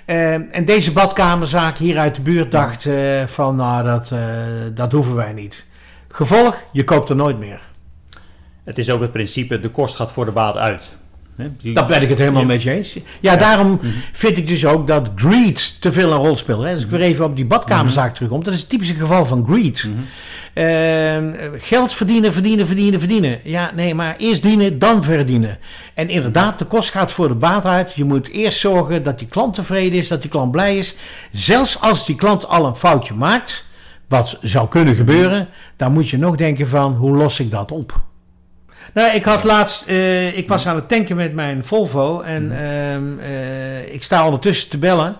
Eh, en deze badkamerzaak hier uit de buurt dacht van, nou, dat, dat hoeven wij niet. Gevolg, je koopt er nooit meer. Het is ook het principe, de kost gaat voor de baat uit. Die- Daar ben ik het helemaal Ja. met je eens. Ja, daarom vind ik dus ook dat greed te veel een rol speelt. Hè. Als ik weer even op die badkamerzaak terugkom. Dat is het typische geval van greed. Ehm, geld verdienen, verdienen, verdienen, verdienen. Ja, nee, maar eerst dienen, dan verdienen. En inderdaad, de kost gaat voor de baat uit. Je moet eerst zorgen dat die klant tevreden is, dat die klant blij is. Zelfs als die klant al een foutje maakt, wat zou kunnen gebeuren, dan moet je nog denken van, hoe los ik dat op? Nou, ik had laatst, eh, ik was aan het tanken met mijn Volvo en ehm, eh, ik sta ondertussen te bellen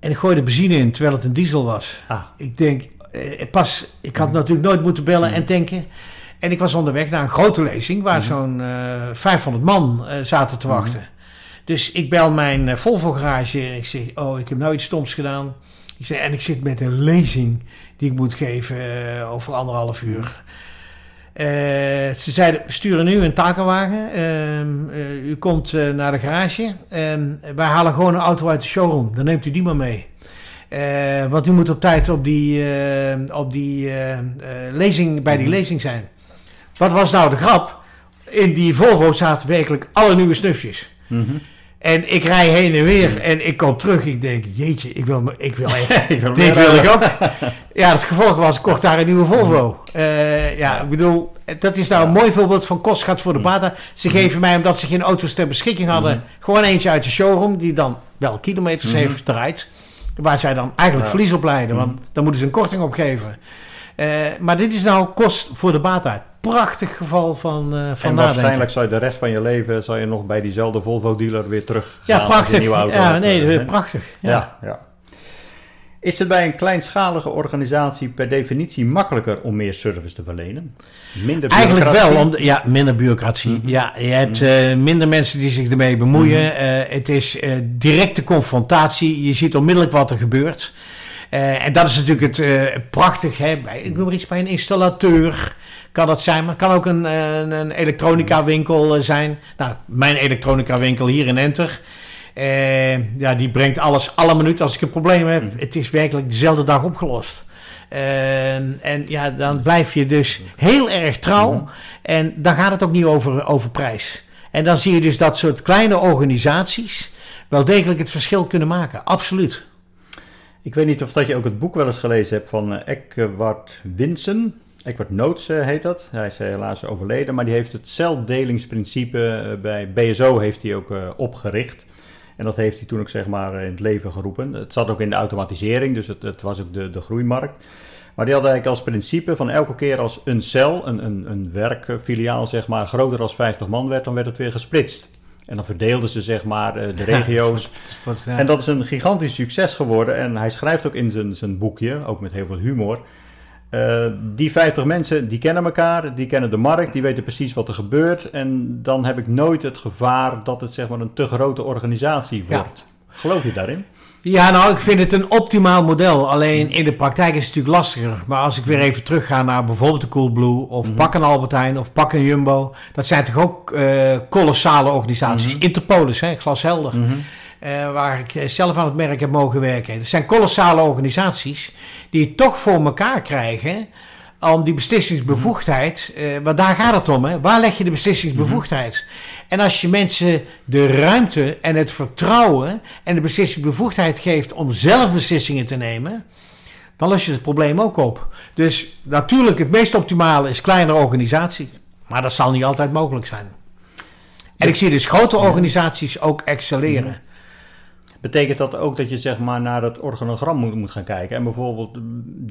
en ik gooi de benzine in terwijl het een diesel was. Ah. Ik denk, eh, pas, ik had natuurlijk nooit moeten bellen en tanken. En ik was onderweg naar een grote lezing waar zo'n eh 500 man zaten te wachten. Dus ik bel mijn Volvo garage en ik zeg, oh, ik heb nou iets stoms gedaan. Ik zeg, en ik zit met een lezing die ik moet geven over anderhalf uur. Eh, ze zeiden, we sturen nu een takenwagen. Ehm, eh, u komt eh, naar de garage. Ehm, wij halen gewoon een auto uit de showroom. Dan neemt u die maar mee. Want u moet op tijd op die, op die lezing, bij die lezing zijn. Wat was nou de grap? In die Volvo zaten werkelijk alle nieuwe snufjes. Mhm. En ik rij heen en weer en ik kom terug. Ik denk, jeetje, ik wil, me- ik wil echt Ik wil dit wil ik ook. Ja, het gevolg was, ik kocht daar een nieuwe Volvo. Eh, ja, ik bedoel, dat is nou een mooi voorbeeld van kost gaat voor de bata. Ze geven mij, omdat ze geen auto's ter beschikking hadden, gewoon eentje uit de showroom, die dan wel kilometers heeft gedraaid. Waar zij dan eigenlijk verlies op leiden, want dan moeten ze een korting op geven. Eh, maar dit is nou kost voor de bata. Prachtig geval van, eh van En nadenken. waarschijnlijk zal je de rest van je leven zal je nog bij diezelfde Volvo dealer weer terug Ja, gaan prachtig. een nieuwe auto Ja, nee, eh, prachtig. Ja. Ja. Ja, Is het bij een kleinschalige organisatie per definitie makkelijker om meer service te verlenen? Minder Eigenlijk bureaucratie? wel, om ja, minder bureaucratie. Ja, je hebt eh, minder mensen die zich ermee bemoeien. Eh, het is directe confrontatie. Je ziet onmiddellijk wat er gebeurt. Eh, en dat is natuurlijk het eh, prachtig. Hè? Bij, ik noem maar iets bij een installateur. Kan dat zijn, maar het kan ook een, een, een elektronica winkel eh, zijn. Nou, mijn elektronica winkel hier in Enter. ja, die brengt alles alle minuut als ik een probleem heb. Het is werkelijk dezelfde dag opgelost. En, en ja, dan blijf je dus heel erg trouw. En dan gaat het ook niet over, over prijs. En dan zie je dus dat soort kleine organisaties wel degelijk het verschil kunnen maken. Absoluut. Ik weet niet of dat je ook het boek wel eens gelezen hebt van eh, Eckhart Winsen. Eckhart Notes eh, heet dat. Hij is eh, helaas overleden, maar die heeft het celdelingsprincipe eh, bij BSO heeft hij ook opgericht. En dat heeft hij toen ook zeg maar in het leven geroepen. Het zat ook in de automatisering, dus het, het was ook de, de groeimarkt. Maar die had eigenlijk als principe van elke keer als een cel, een, een, een werkfiliaal zeg maar, groter dan 50 man werd, dan werd het weer gesplitst. En dan verdeelden ze zeg maar eh, de regio's. En dat is een gigantisch succes geworden. En hij schrijft ook in zijn, zijn boekje, ook met heel veel humor. eh, die 50 mensen, die kennen elkaar, die kennen de markt, die weten precies wat er gebeurt. En dan heb ik nooit het gevaar dat het zeg maar een te grote organisatie Ja. wordt. Geloof je daarin? Ja, nou, ik vind het een optimaal model. Alleen in de praktijk is het natuurlijk lastiger. Maar als ik weer even terugga naar bijvoorbeeld de Coolblue... of pak een Albertijn of pak een Jumbo... dat zijn toch ook eh, kolossale organisaties. Interpolis, hè, glashelder. eh, waar ik eh, zelf aan het merk heb mogen werken. Het zijn kolossale organisaties... die het toch voor elkaar krijgen... om die beslissingsbevoegdheid, eh, want daar gaat het om, hè? waar leg je de beslissingsbevoegdheid? En als je mensen de ruimte en het vertrouwen en de beslissingsbevoegdheid geeft om zelf beslissingen te nemen, dan los je het probleem ook op. Dus natuurlijk, het meest optimale is kleinere organisatie, maar dat zal niet altijd mogelijk zijn. En ik zie dus grote organisaties ook excelleren. Betekent dat ook dat je zeg maar naar het organogram moet, moet gaan kijken en bijvoorbeeld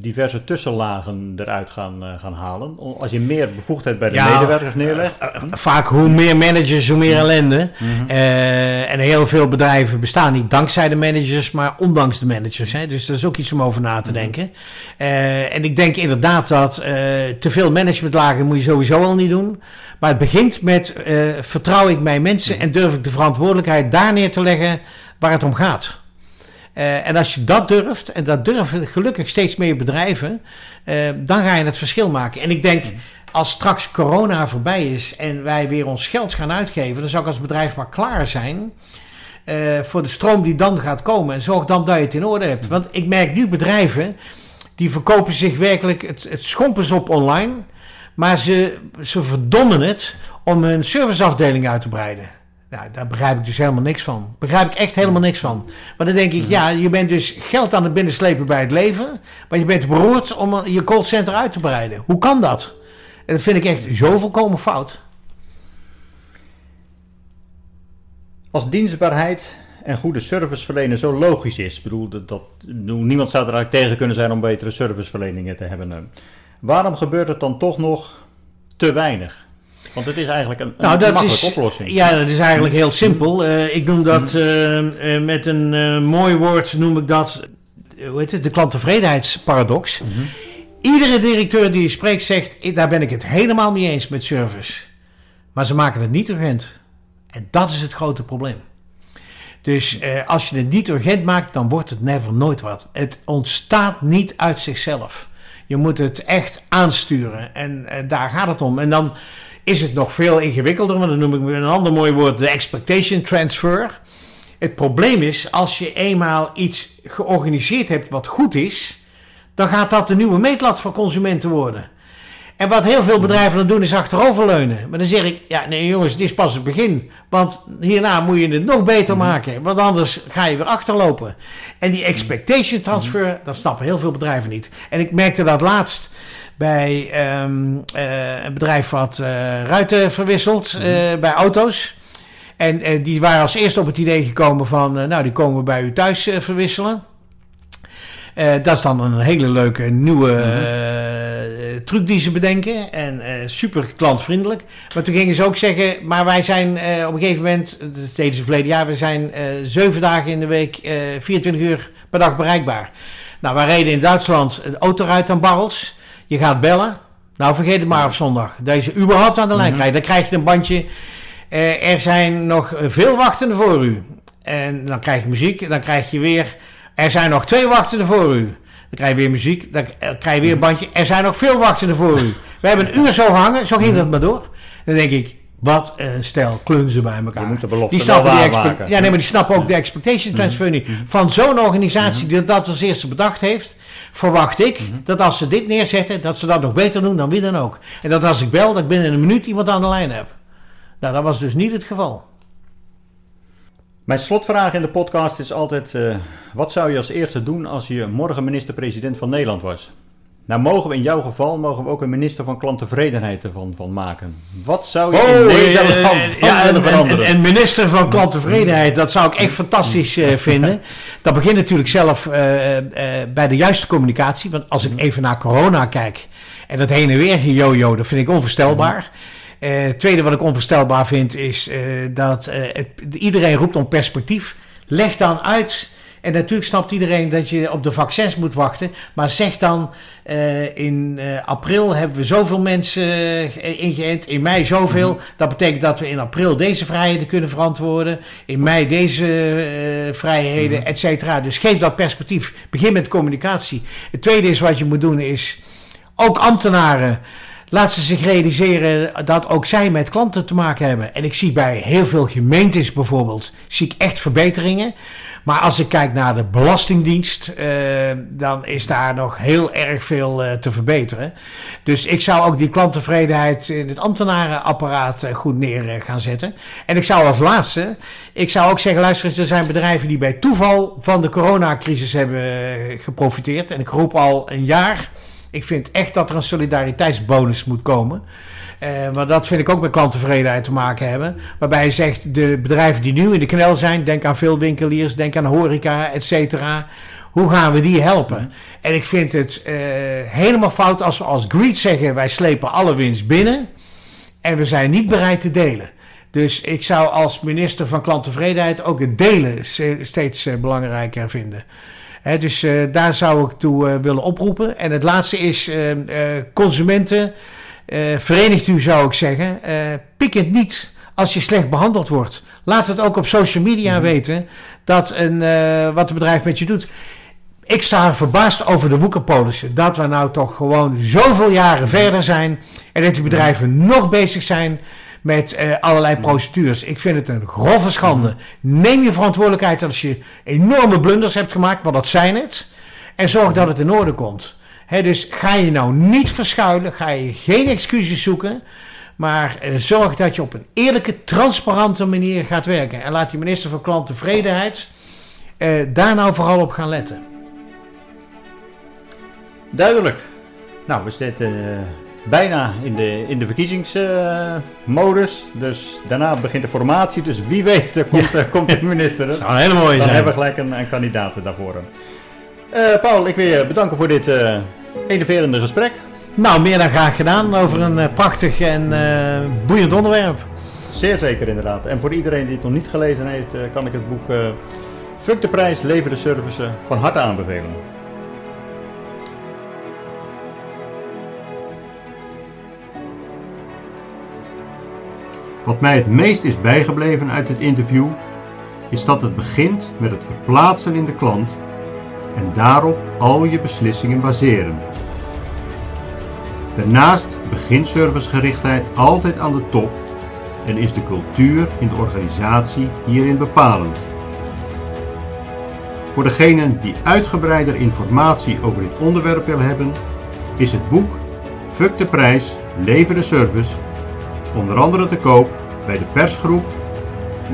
diverse tussenlagen eruit gaan, uh, gaan halen? Als je meer bevoegdheid bij de Ja, medewerkers neerlegt. Eh, Vaak hoe meer managers, hoe meer ellende. Eh, en heel veel bedrijven bestaan niet dankzij de managers, maar ondanks de managers. Hè? Dus dat is ook iets om over na te denken. Eh, en ik denk inderdaad dat eh, te veel managementlagen moet je sowieso al niet doen. Maar het begint met eh, vertrouw ik mijn mensen en durf ik de verantwoordelijkheid daar neer te leggen waar het om gaat. Eh, en als je dat durft, en dat durven gelukkig steeds meer bedrijven, eh, dan ga je het verschil maken. En ik denk, als straks corona voorbij is en wij weer ons geld gaan uitgeven, dan zou ik als bedrijf maar klaar zijn eh, voor de stroom die dan gaat komen. En zorg dan dat je het in orde hebt. Want ik merk nu bedrijven, die verkopen zich werkelijk het, het schompens op online, maar ze, ze verdommen het om hun serviceafdeling uit te breiden. Nou, daar begrijp ik dus helemaal niks van. Begrijp ik echt helemaal niks van. Maar dan denk ik, ja, je bent dus geld aan het binnenslepen bij het leven. Maar je bent beroerd om je callcenter uit te breiden. Hoe kan dat? En dat vind ik echt zo volkomen fout. Als dienstbaarheid en goede serviceverlenen zo logisch is, ik bedoel, dat, niemand zou er eigenlijk tegen kunnen zijn om betere serviceverleningen te hebben. eh. Waarom gebeurt het dan toch nog te weinig? Want het is eigenlijk een, een Nou, dat makkelijke is, oplossing. ja, dat is eigenlijk heel simpel. Eh, ik noem dat eh, eh, met een mooi woord, noem ik dat, hoe heet het, de klanttevredenheidsparadox. Iedere directeur die je spreekt zegt, "Ik- daar ben ik het helemaal mee eens met service. Maar ze maken het niet urgent. En dat is het grote probleem. Dus eh, als je het niet urgent maakt, dan wordt het never nooit wat. Het ontstaat niet uit zichzelf. Je moet het echt aansturen. En eh, daar gaat het om. En dan is het nog veel ingewikkelder, maar dan noem ik een ander mooi woord, de expectation transfer. Het probleem is, als je eenmaal iets georganiseerd hebt wat goed is, dan gaat dat de nieuwe meetlat voor consumenten worden. En wat heel veel bedrijven dan doen is achteroverleunen. Maar dan zeg ik, ja nee jongens, het is pas het begin. Want hierna moet je het nog beter maken. Want anders ga je weer achterlopen. En die expectation transfer, dat snappen heel veel bedrijven niet. En ik merkte dat laatst bij ehm, eh, een bedrijf wat eh, ruiten verwisselt eh, bij auto's. En die waren als eerste op het idee gekomen van, nou die komen we bij u thuis verwisselen. Dat is dan een hele leuke nieuwe eh, truc die ze bedenken. En super klantvriendelijk. Maar toen gingen ze ook zeggen, maar wij zijn op een gegeven moment, dat deden ze verleden jaar, we zijn zeven dagen in de week, eh 24 uur per dag bereikbaar. Nou, wij reden in Duitsland een autoruit aan barrels. Je gaat bellen. Nou, vergeet het maar op zondag. Dat je überhaupt aan de lijn krijgt. Dan krijg je een bandje. Eh, er zijn nog eh, veel wachtenden voor u. En dan krijg je muziek. Dan krijg je weer. Er zijn nog twee wachtenden voor u. Dan krijg je weer muziek. Dan eh, krijg je weer een bandje. Er zijn nog veel wachtenden voor u. We hebben een uur zo gehangen. Zo ging dat maar door. Dan denk ik. Wat een stel klunzen bij elkaar. Je moet de belofte die snappen die ja, nee, maar die snappen ook de expectation transfer niet. Van zo'n organisatie die dat als eerste bedacht heeft, verwacht ik dat als ze dit neerzetten, dat ze dat nog beter doen dan wie dan ook. En dat als ik bel, dat ik binnen een minuut iemand aan de lijn heb. Nou, dat was dus niet het geval. Mijn slotvraag in de podcast is altijd: eh, wat zou je als eerste doen als je morgen minister-president van Nederland was? Nou, mogen we in jouw geval mogen we ook een minister van klanttevredenheid ervan van maken. Wat zou je in Nederland eh, dan ja, willen en, veranderen? en, en minister van klanttevredenheid, dat zou ik echt fantastisch eh, vinden. Dat begint natuurlijk zelf bij de juiste communicatie. Want als ik even naar corona kijk en dat heen en weer gejojo, dat vind ik onvoorstelbaar. Eh, Het tweede wat ik onvoorstelbaar vind is dat het, iedereen roept om perspectief. Leg dan uit. En natuurlijk snapt iedereen dat je op de vaccins moet wachten. Maar zeg dan, eh, in eh, april hebben we zoveel mensen eh, ingeënt. In mei zoveel. Dat betekent dat we in april deze vrijheden kunnen verantwoorden. In mei deze vrijheden, et cetera. Dus geef dat perspectief. Begin met communicatie. Het tweede is wat je moet doen is... Ook ambtenaren... Laat ze zich realiseren dat ook zij met klanten te maken hebben. En ik zie bij heel veel gemeentes bijvoorbeeld, zie ik echt verbeteringen. Maar als ik kijk naar de Belastingdienst, eh, dan is daar nog heel erg veel eh, te verbeteren. Dus ik zou ook die klanttevredenheid in het ambtenarenapparaat eh, goed neer gaan zetten. En ik zou als laatste, ik zou ook zeggen, luister eens, er zijn bedrijven die bij toeval van de coronacrisis hebben geprofiteerd. En ik roep al een jaar, ik vind echt dat er een solidariteitsbonus moet komen. Eh, maar dat vind ik ook met klanttevredenheid te maken hebben. Waarbij je zegt, de bedrijven die nu in de knel zijn, denk aan veel winkeliers, denk aan horeca, et cetera. Hoe gaan we die helpen? En ik vind het eh, helemaal fout als we als Greed zeggen, wij slepen alle winst binnen. En we zijn niet bereid te delen. Dus ik zou als minister van klanttevredenheid ook het delen steeds eh, belangrijker vinden. Dus daar zou ik toe willen oproepen. En het laatste is consumenten. Eh, verenigt u zou ik zeggen. eh, pik het niet als je slecht behandeld wordt. Laat het ook op social media weten dat een, eh, wat het bedrijf met je doet. Ik sta verbaasd over de woekerpolissen. Dat we nou toch gewoon zoveel jaren verder zijn. En dat die bedrijven nog bezig zijn met allerlei procedures. Ik vind het een grove schande. Neem je verantwoordelijkheid als je enorme blunders hebt gemaakt, want dat zijn het. En zorg dat het in orde komt. Dus ga je nou niet verschuilen, ga je geen excuses zoeken. Maar eh, zorg dat je op een eerlijke, transparante manier gaat werken. En laat die minister van Klanttevredenheid eh, daar nou vooral op gaan letten. Duidelijk. Nou, we zitten eh, bijna in de, in de verkiezingsmodus. dus daarna begint de formatie. Dus wie weet er komt, eh, komt de minister. Dat zou een hele mooie Dan zijn. hebben we gelijk een, een kandidaat daarvoor. Paul, ik wil je bedanken voor dit enerverende gesprek. Nou, meer dan graag gedaan over een eh, prachtig en eh, boeiend onderwerp. Zeer zeker inderdaad. En voor iedereen die het nog niet gelezen heeft, eh, kan ik het boek Fuck de prijs, lever de service eh, van harte aanbevelen. Wat mij het meest is bijgebleven uit het interview, is dat het begint met het verplaatsen in de klant en daarop al je beslissingen baseren. Daarnaast begint servicegerichtheid altijd aan de top en is de cultuur in de organisatie hierin bepalend. Voor degenen die uitgebreider informatie over dit onderwerp willen hebben, is het boek Fuck de prijs, lever de service onder andere te koop bij de persgroep,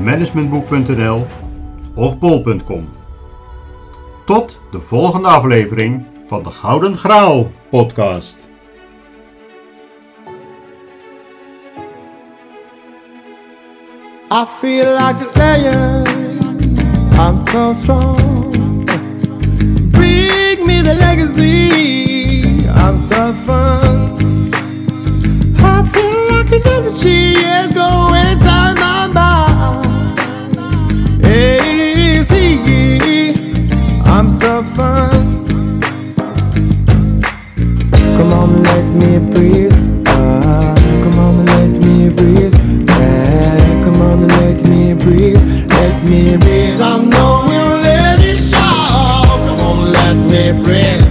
managementboek.nl of bol.com. Tot de volgende aflevering van de Gouden Graal podcast. I feel like a lion. I'm so strong. Bring me the legacy. I'm so fun. I feel like an energy is going inside my the fun. Come on, let me breathe. Ah, come on, let me breathe. Yeah, come on, let me breathe. Let me breathe. I know we'll let it show. Come on, let me breathe.